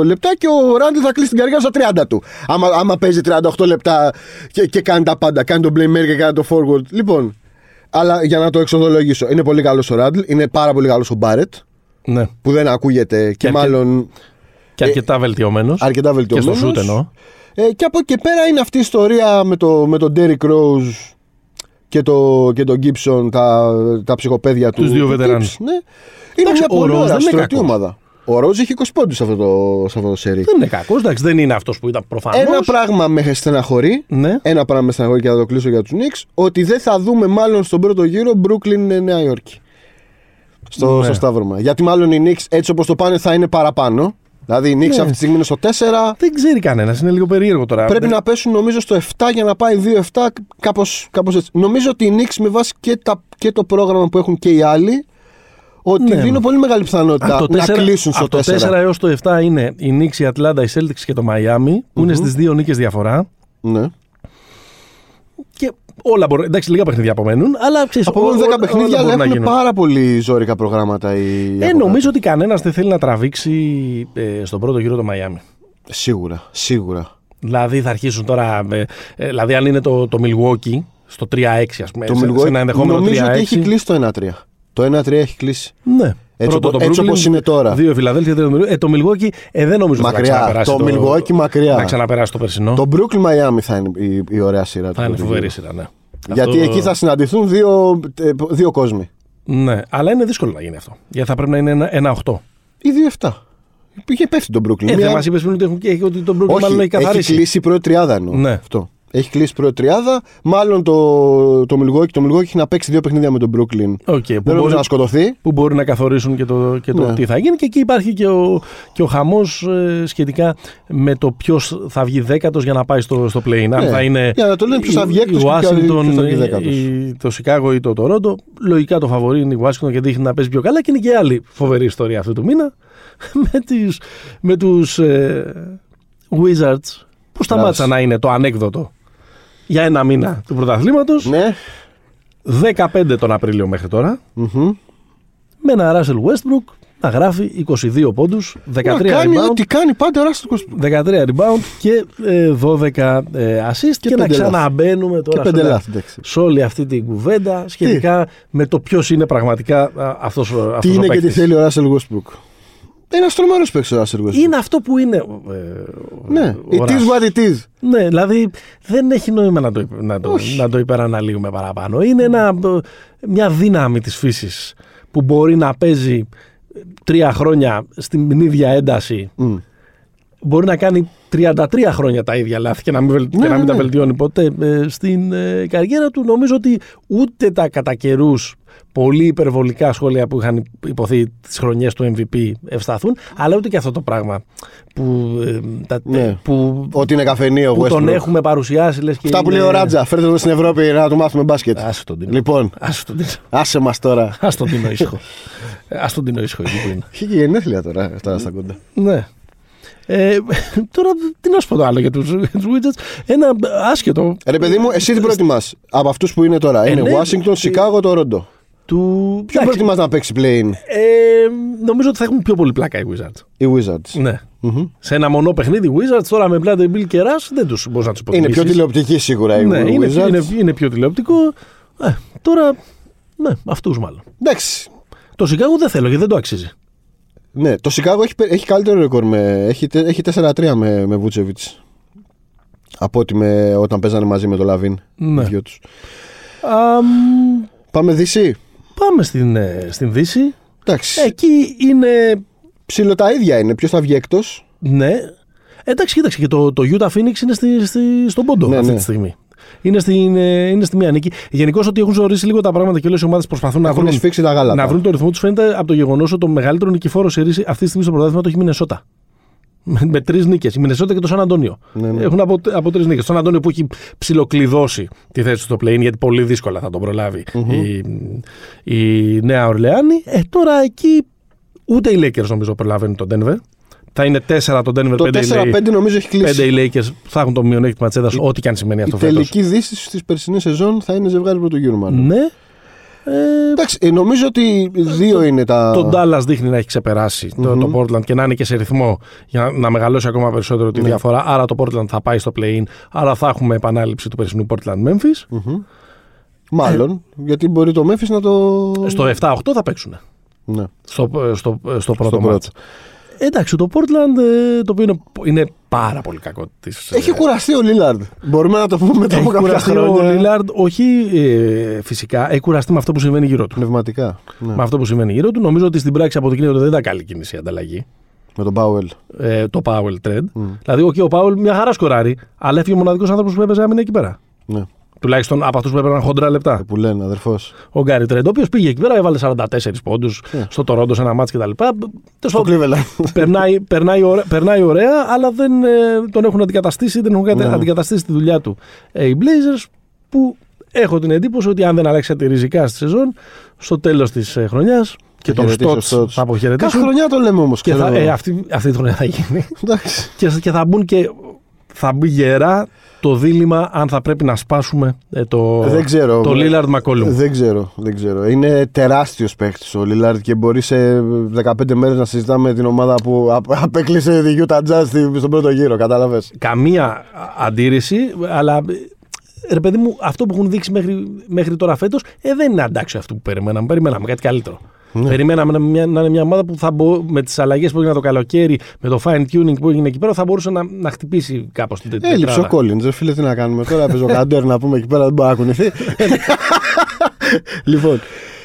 38 λεπτά και ο Ράντλ θα κλείσει την καρδιά στα 30 του. Άμα, άμα παίζει 38 λεπτά και, και κάνει τα πάντα, κάνει τον playmaker και κάνει το forward. Λοιπόν, αλλά για να το εξοδολογήσω, είναι πολύ καλός ο Ράντλ, είναι πάρα πολύ καλός ο Μπάρετ Ναι. που δεν ακούγεται και, αρκε- μάλλον Και αρκετά βελτιωμένος. αρκετά Και βελτιωμένος. στο σούτ εννοώ. Ε, και από εκεί και πέρα είναι αυτή η ιστορία με, το, με τον Derrick Rose και, το, και τον Gibson, τα, τα ψυχοπαίδια τους. Τους δύο του βετεράνους. Tips, Ναι. Είναι Εντάξει, μια ο πολύ Rose ωραία δεν είναι στρωτή κακός. ομάδα. Ο Rose έχει 20 πόντους σε αυτό το, σε αυτό το σερί. Δεν είναι κακός, εντάξει, δεν είναι αυτός που ήταν προφανώς. Ένα πράγμα με στεναχωρεί. Ναι. Ένα πράγμα με στεναχωρεί και θα το κλείσω για τους Knicks. Ότι δεν θα δούμε μάλλον στον πρώτο γύρο Brooklyn ε, Νέα Υόρκη. Στο, Ναι. στο Σταύρωμα. Γιατί μάλλον οι Knicks έτσι όπως το πάνε θα είναι παραπάνω. Δηλαδή οι Knicks Ναι. αυτή τη στιγμή είναι στο 4. Δεν ξέρει κανένας, είναι λίγο περίεργο τώρα. Πρέπει Δεν- να πέσουν νομίζω στο 7 για να πάει 2-7, κάπως, κάπως έτσι. Νομίζω ότι οι Knicks με βάση και, τα, και το πρόγραμμα που έχουν και οι άλλοι, ότι Ναι. δίνουν πολύ μεγάλη πιθανότητα Από το να 4 κλείσουν στο από 4. το 4 έως το 7 είναι οι Knicks, η Ατλάντα, οι Celtics και το Miami, που είναι στις δύο νίκες διαφορά. Ναι. Και όλα μπορούν. Εντάξει, λίγα παιχνίδια απομένουν, αλλά ξέρεις. Από μόνο 10 παιχνίδια αλλά έχουν πάρα πολύ ζώρικα προγράμματα οι Ε, από νομίζω ότι κανένας δεν θέλει να τραβήξει ε, στον πρώτο γύρο το Miami. κάτω. Σίγουρα, σίγουρα. Δηλαδή θα αρχίσουν τώρα. Ε, ε, δηλαδή, αν είναι το, το Milwaukee στο 3-6, ας πούμε. Το σε, Milwaukee σε ένα ενδεχόμενο 3-6. νομίζω ότι έχει κλείσει το 1-3. Το 1-3 έχει κλείσει. Ναι. Έτσι, Πρώτο οπο- το έτσι Brooklyn, όπως είναι τώρα. Δύο η Φιλαδέλφια, τρία το Milwaukee. Ε, το Milwaukee ε, δεν νομίζω ότι θα Μακριά. ξαναπεράσει. Το Milwaukee μακριά. Να ξαναπεράσει το περσινό. Το Brooklyn Miami θα είναι η, η ωραία σειρά του. Θα είναι πρώτου φοβερή γύρου. σειρά, ναι. Γιατί Αυτό- εκεί θα συναντηθούν δύο, ε, δύο κόσμοι. Ναι, αλλά είναι δύσκολο να γίνει αυτό. Γιατί θα πρέπει να είναι ένα, ένα 8. Ή 2-7. Είχε πέφτει τον Brooklyn. Ε, Μια- δεν μας είπες πριν ότι, έχουν, και- ότι τον Brooklyn Όχι, μάλλον έχει καθαρίσει. κλείσει η πρώτη τριάδα εννοώ. Ναι. Αυτό. Έχει κλείσει η πρώτη τριάδα. Μάλλον το, το Milwaukee. Το Milwaukee έχει να παίξει δύο παιχνίδια με τον Brooklyn. Οκ, που, Δεν νομίζω μπορεί, να σκοτωθεί. που μπορεί να καθορίσουν και το, και το Ναι. τι θα γίνει. Και εκεί υπάρχει και ο, και ο χαμός σχετικά με το ποιος θα βγει δέκατος για να πάει στο, στο play-in. Αν Ναι. θα είναι Για να το λένε ποιος θα βγει η- έκτος η και ποιος θα βγει Washington, δέκατος. η- το Σικάγο ή το Τορόντο. Λογικά το φαβορεί είναι η Washington και δείχνει να παίζει πιο καλά. Και είναι και άλλη φοβερή ιστορία αυτού του μήνα <laughs> με, τις, με τους ε, Wizards που σταμάτησαν να είναι το ανέκδοτο; Για ένα μήνα του πρωταθλήματος. Ναι. 15 τον Απρίλιο μέχρι τώρα. Μμμ. Με ένα Russell Westbrook να γράφει 22 πόντους, 13 Να κάνει rebound, ό,τι κάνει πάντα ο Ράστος 13 rebound και ε, 12 ε, assist και, να πέντε λάθη. ξαναμπαίνουμε Και τώρα πέντε σε, λάθη. εντάξει. σε όλη αυτή την κουβέντα σχετικά με το ποιος είναι πραγματικά α, αυτός, ο- αυτός Τι ο είναι και τι παίκτης. θέλει ο Ράσελ Westbrook. Ένας τρομερός παίκτης ο Ράσελ Westbrook. Είναι αυτό που είναι. ε, Ναι. ο It is Russ. what it is. Ναι, δηλαδή δεν έχει νόημα να το, υπε- να το, Όχι. να το υπεραναλύουμε παραπάνω. Είναι ένα, μια δύναμη της φύσης που μπορεί να παίζει τρία χρόνια στην ίδια ένταση. Μμ. Μπορεί να κάνει 33 χρόνια τα ίδια λάθη και να μην, βελ- και Ναι, να μην ναι, τα ναι. βελτιώνει ποτέ ε, στην ε, καριέρα του. Νομίζω ότι ούτε τα κατά καιρούς πολύ υπερβολικά σχόλια που είχαν υποθεί τις χρονιές του MVP ευσταθούν, αλλά ούτε και αυτό το πράγμα που, ε, τα, Ναι. που, Ότι είναι καφενείο που Westbrook. τον έχουμε παρουσιάσει. Λες, και Αυτά που είναι- λέει ο Ράτζα, φέρτε τον στην Ευρώπη να του μάθουμε μπάσκετ. Άσε τον Τίνο. Λοιπόν, Άσε τον Τίνο. άσε μας τώρα. Ας τον Τίνο ήσυχο. Ας τον Τίνο ήσυχο εκεί που είναι. Είχε και γενέθλια τώρα, αυτά στα κοντά. Ναι. Ε, τώρα τι να σου πω το άλλο για τους, για τους Wizards. Ένα άσχετο Ρε παιδί μου, εσύ τι προτιμάς; Από αυτούς που είναι τώρα. Είναι ναι, Washington, Chicago, Toronto; του... Ποιο Εντάξει, προτιμάς να παίξει play-in, ε, νομίζω ότι θα έχουν πιο πολύ πλάκα οι Wizards. οι Wizards. Ναι. Μμμ. Σε ένα μονό παιχνίδι Wizards τώρα με πλάτε Bill και Rush δεν τους μπορείς να τους Είναι πιο υποτιμήσεις. τηλεοπτική σίγουρα οι Ναι, είναι, Wizards. είναι, είναι πιο τηλεοπτικό. Ε, τώρα, ναι, αυτούς μάλλον. Εντάξει. Το Chicago δεν θέλω γιατί δεν το αξίζει. Ναι, το Chicago έχει, έχει καλύτερο ρεκόρ. Με, έχει, τε- έχει 4-3 με, με Vucevic. Από ότι με, όταν παίζανε μαζί με τον Λαβίν. Ναι. Οι δυο τους. Αμ, Πάμε DC. πάμε στην, ε, στην Δύση. Εντάξει. Εκεί είναι Ψήλο τα ίδια είναι. Ποιος θα βγει εκτός. Ναι. Εντάξει, κοίταξε και το, το Utah Phoenix είναι στη, στη, στον πόντο Ναι, αυτή ναι. τη στιγμή. Είναι, στην, ε, είναι στη μία νίκη. Γενικώς ότι έχουν ζωρίσει λίγο τα πράγματα και όλες οι ομάδες προσπαθούν να Έχουν βρουν, σφίξει τα γάλατα. να βρουν το ρυθμό τους. Φαίνεται από το γεγονός ότι το μεγαλύτερο νικηφόρο σε ρίση αυτή τη στιγμή στο πρωτάθλημα το έχει η Μινεσότα. Με, με τρεις νίκες. Η Μινεσότα και το Σαν Αντώνιο. Ναι, ναι. Έχουν από, από τρεις νίκες. Το Σαν Αντώνιο που έχει ψιλοκλειδώσει τη θέση του στο play γιατί πολύ δύσκολα θα τον προλαβει η, η Νέα Ορλεάνη. Ε, τώρα εκεί ούτε οι Lakers νομίζω προλαβαίνουν τον Denver. Θα είναι 4 το Denver, Το 5 οι 4-5 νομίζω έχει κλείσει. Πέντε οι Lakers θα έχουν το μειονέκτημα της έδρα, ό,τι και αν σημαίνει Η αυτό φέτος. τελική δύση τη περσινή σεζόν θα είναι ζευγάρι πρωτογύρου, μάλλον. Ναι. Ε, Εντάξει, ε, νομίζω ότι δύο είναι τα. το Dallas δείχνει να έχει ξεπεράσει το, Μμμ. το Portland και να είναι και σε ρυθμό για να, να μεγαλώσει ακόμα περισσότερο τη Ναι. διαφορά. Άρα το Portland θα πάει στο play-in. Άρα θα έχουμε επανάληψη του περσινού Portland Memphis. Μμμ. Μάλλον, γιατί μπορεί το Memphis να το. Στο 7-8 θα παίξουν. Ναι, Στο, στο, στο πρώτο στο μάτς. πρώτο. Εντάξει, το Portland ε, το οποίο είναι, είναι πάρα πολύ κακό της, Έχει ε, κουραστεί ο Λίλαρντ. Μπορούμε να το πούμε μετά έχει από κάποια κουραστεί ο χρόνια. Λίλαρντ, όχι ε, φυσικά, έχει κουραστεί με αυτό που συμβαίνει γύρω του. Πνευματικά. Ναι. με αυτό που σημαίνει γύρω του. Νομίζω ότι στην πράξη αποδεικνύεται ότι δεν ήταν καλή κίνηση η ανταλλαγή. Με τον Πάουελ. Ε, το Powell trade. Δηλαδή, okay, ο Powell μια χαρά σκοράρει, αλλά έφυγε ο μοναδικός άνθρωπος που έπαιζε άμυνα εκεί πέρα. Ναι. Τουλάχιστον από αυτούς που έπαιρναν χοντρά λεπτά. Που λένε, αδερφός. Ο Γκάρι Τρέντ, ο οποίος πήγε εκεί πέρα, έβαλε 44 πόντους Ναι. στο Τορόντο σε ένα μάτσο κτλ. Στο Cleveland. περνάει, περνάει, ωραία, περνάει ωραία, αλλά δεν ε, τον έχουν αντικαταστήσει, δεν έχουν Ναι. αντικαταστήσει τη δουλειά του ε, οι Blazers που έχω την εντύπωση ότι αν δεν αλλάξει ριζικά στη σεζόν, στο τέλος της ε, χρονιάς και τον χαιρετήσει ο Στότ Στότς. θα αποχαιρετήσουν. Κάθε χρονιά το λέμε όμως. Και θα, ε, αυτή, αυτή τη χρονιά θα γίνει. Εντάξει. και, και θα μπουν και θα μπει γερά το δίλημα αν θα πρέπει να σπάσουμε ε, το, Δεν ξέρω. το Lillard McCollum. Δεν ξέρω, δεν ξέρω. Είναι τεράστιος παίχτης ο Λίλαρντ και μπορεί σε 15 μέρες να συζητάμε την ομάδα που απ- απέκλεισε τη Utah Jazz στη- στον πρώτο γύρο. Κατάλαβες; Καμία α- αντίρρηση, αλλά ε, ρε παιδί μου, αυτό που έχουν δείξει μέχρι, μέχρι τώρα φέτος ε, δεν είναι αντάξιο αυτό που περιμέναμε. Περιμέναμε κάτι καλύτερο. Ναι. Περιμέναμε να, μια, να είναι μια ομάδα που θα μπο, με τις αλλαγές που έγινε το καλοκαίρι, με το fine tuning που έγινε εκεί πέρα, θα μπορούσε να, να χτυπήσει κάπως την τέτοια. Έλειψε ο Κόλλιντζ. Φίλε, τι να κάνουμε τώρα. Παίζει ο Καντέρ να πούμε εκεί πέρα, δεν μπορεί να κουνηθεί. <laughs> λοιπόν.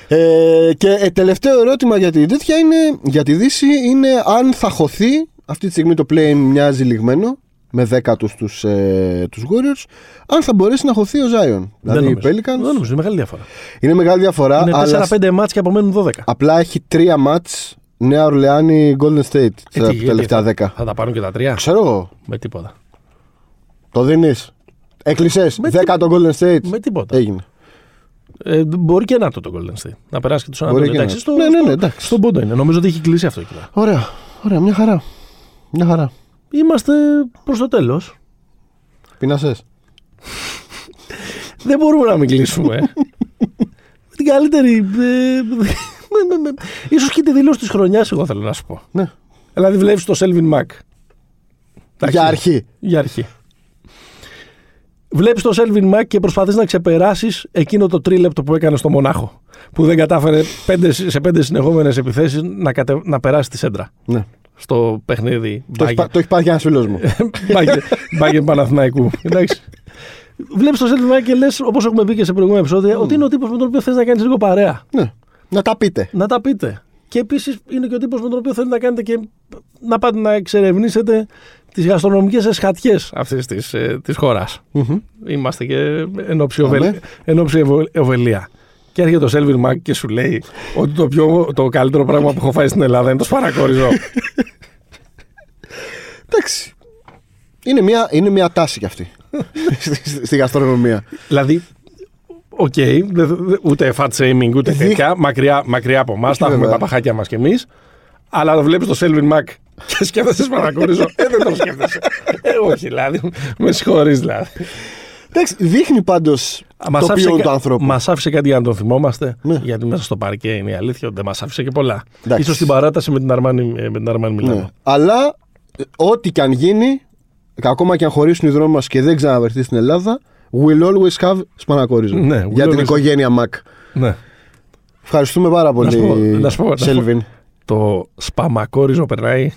Ε, και ε, τελευταίο ερώτημα για τη τέτοια είναι, για τη Δύση είναι αν θα χωθεί. Αυτή τη στιγμή το play μοιάζει λιγμένο με 10 τους, τους, ε, τους Warriors. Αν θα μπορέσει να χωθεί ο Zion. Δηλαδή οι νομίζω. Pelicans Δεν νομίζω, είναι μεγάλη διαφορά. είναι μεγάλη διαφορά. Είναι αλλά 4-5 μάτς και απομένουν 12. απλά έχει τρία μάτς Νέα Ορλεάνη Golden State Ε, τα τι, τελευταία γιατί 10. Θα, θα τα πάρουν και τα τρία; Ξέρω εγώ. Με τίποτα. Το δίνεις. Έκλεισες. Με 10 το Golden State. Με τίποτα. Έγινε. Ε, μπορεί και να το το Golden State. Να περάσει και τους Μπορεί Ανατολικούς. και Εντάξει, να- στο, Ναι, ναι, ναι, στο- εντάξει. στον πόντο είναι. Νομίζω ότι έχει κλείσει αυτό εκεί πέρα. Ωραία. Ωραία, μια χαρά. Μια χαρά. Είμαστε προς το τέλος. Πεινασέ. Δεν μπορούμε να μην κλείσουμε. Με την καλύτερη. ε, με- με- με- Ίσως και τη δήλωση της χρονιάς, εγώ θέλω να σου πω. Ναι. Δηλαδή, βλέπεις το Selvin Mac. Εντάξει. Για αρχή. Για αρχή. Βλέπεις το Selvin Mac και προσπαθείς να ξεπεράσεις εκείνο το τρίλεπτο που έκανε στο Μονάχο. Που δεν κατάφερε πέντε, σε πέντε συνεχόμενες επιθέσεις να, κατε, να περάσει τη σέντρα. Ναι. Στο παιχνίδι Το έχεις, πά- το έχει πάθει ένας φίλος μου. <laughs> Μπάγκερ Παναθηναϊκού. Εντάξει. Βλέπεις το Selvin Mac και λες, όπως έχουμε πει και σε προηγούμενα επεισόδια, ότι είναι ο τύπος με τον οποίο θες να κάνεις λίγο παρέα. ναι. Να τα πείτε. Να τα πείτε. Και επίσης είναι και ο τύπος με τον οποίο θέλει να κάνετε και να πάτε να εξερευνήσετε τις γαστρονομικές εσχατιές αυτής της, ε, της χώρας. Είμαστε και εν όψη Αμέ. Οβε- εν όψη ευω- ευωλία. Και έρχεται το Σέλβιν Μάκ και σου λέει ότι το, πιο, το καλύτερο πράγμα που έχω φάει στην Ελλάδα είναι το σπανακόριζο. Εντάξει. Είναι μια, είναι μια τάση κι αυτή. στη, <laughs> στη γαστρονομία. δηλαδή, οκ, δε- δε- ούτε fat shaming ούτε Δείχ- τέτοια, μακριά, μακριά από εμάς, τα έχουμε βέβαια. τα παχάκια μας κι εμείς. Αλλά βλέπεις το Σέλβιν Μακ και σκέφτεσαι σπανακόριζο. ε, δεν το σκέφτεσαι. <laughs> ε, όχι, δηλαδή. Με συγχωρείς δηλαδή. Εντάξει, δείχνει πάντως Μας το άφησε ποιόν κα- του ανθρώπου. Μας άφησε κάτι για να τον θυμόμαστε. Ναι. Γιατί μέσα στο παρκέ είναι η αλήθεια ότι δεν μας άφησε και πολλά. Εντάξει. Ίσως στην παράταση με την Αρμάνι, ε, με την Αρμάνι Μιλάνο. Ναι. Αλλά ε, ό,τι και αν γίνει, ακόμα και αν χωρίσουν οι δρόμοι μας και δεν ξαναβερθεί στην Ελλάδα, will always have σπανακόριζο. Ναι, will για την always- οικογένεια Μακ. Ναι. Ευχαριστούμε πάρα Να σου πω- πολύ, να σου πω- να σου πω. Σέλβιν. Το σπαμακόριζο περνάει.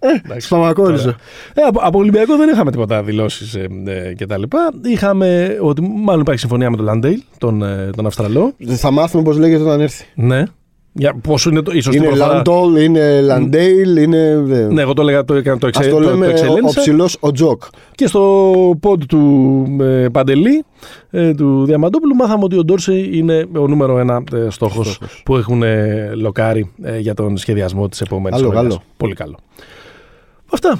Εντάξει. Σπανακόριζο. Ε, από, από Ολυμπιακό δεν είχαμε τίποτα δηλώσεις ε, ε, κτλ. Είχαμε ότι μάλλον υπάρχει συμφωνία με τον Λαντέιλ, τον, ε, τον Αυστραλό. Θα μάθουμε πώς λέγεται όταν έρθει. Ναι. Για πόσο είναι το ίσως Είναι Λαντόλ, είναι Λαντέιλ, είναι. Ναι, εγώ το έλεγα το έκανα το, εξε, Α το το, λέμε το ο, εξελλήνισα. ο ψηλός ο Τζοκ. Και στο pod του ε, Παντελή, ε, του Διαμαντόπουλου, μάθαμε ότι ο Ντόρσεϊ είναι ο νούμερο ένα ε, στόχος, Στόχος. που έχουν ε, λοκάρει ε, για τον σχεδιασμό της επόμενης Καλό, χρονιάς. καλό. Πολύ καλό. Αυτά.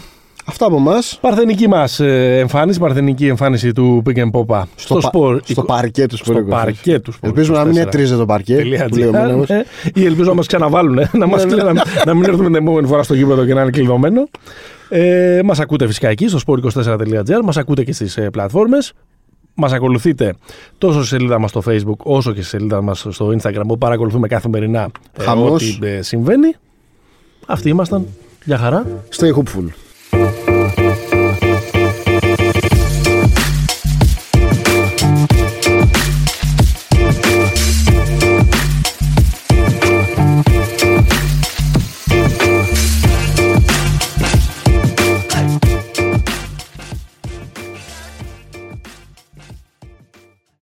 Αυτά από εμάς. Παρθενική μας ε, εμφάνιση, παρθενική εμφάνιση του Pick 'n' Popa στο, πα- σπορ. στο παρκέ τους στο παρκέ του Sport. Ελπίζουμε να μην 24. έτριζε το παρκέ. Τελεία που λέει ο GR, Μόναχος. ναι. Ή ελπίζω να μας ξαναβάλουν, ε, να, μας, κλείνουν, να, να μην έρθουμε την επόμενη φορά στο γήπεδο και να είναι κλειδωμένο. Ε, μας ακούτε φυσικά εκεί στο sport24.gr, μας ακούτε και στις ε, πλατφόρμες. Μας ακολουθείτε τόσο στη σελίδα μας στο Facebook όσο και στη σελίδα μας στο Instagram που παρακολουθούμε καθημερινά ε, Χαμός. ό,τι ε, συμβαίνει. Αυτοί ήμασταν. Γεια χαρά. Stay hopeful.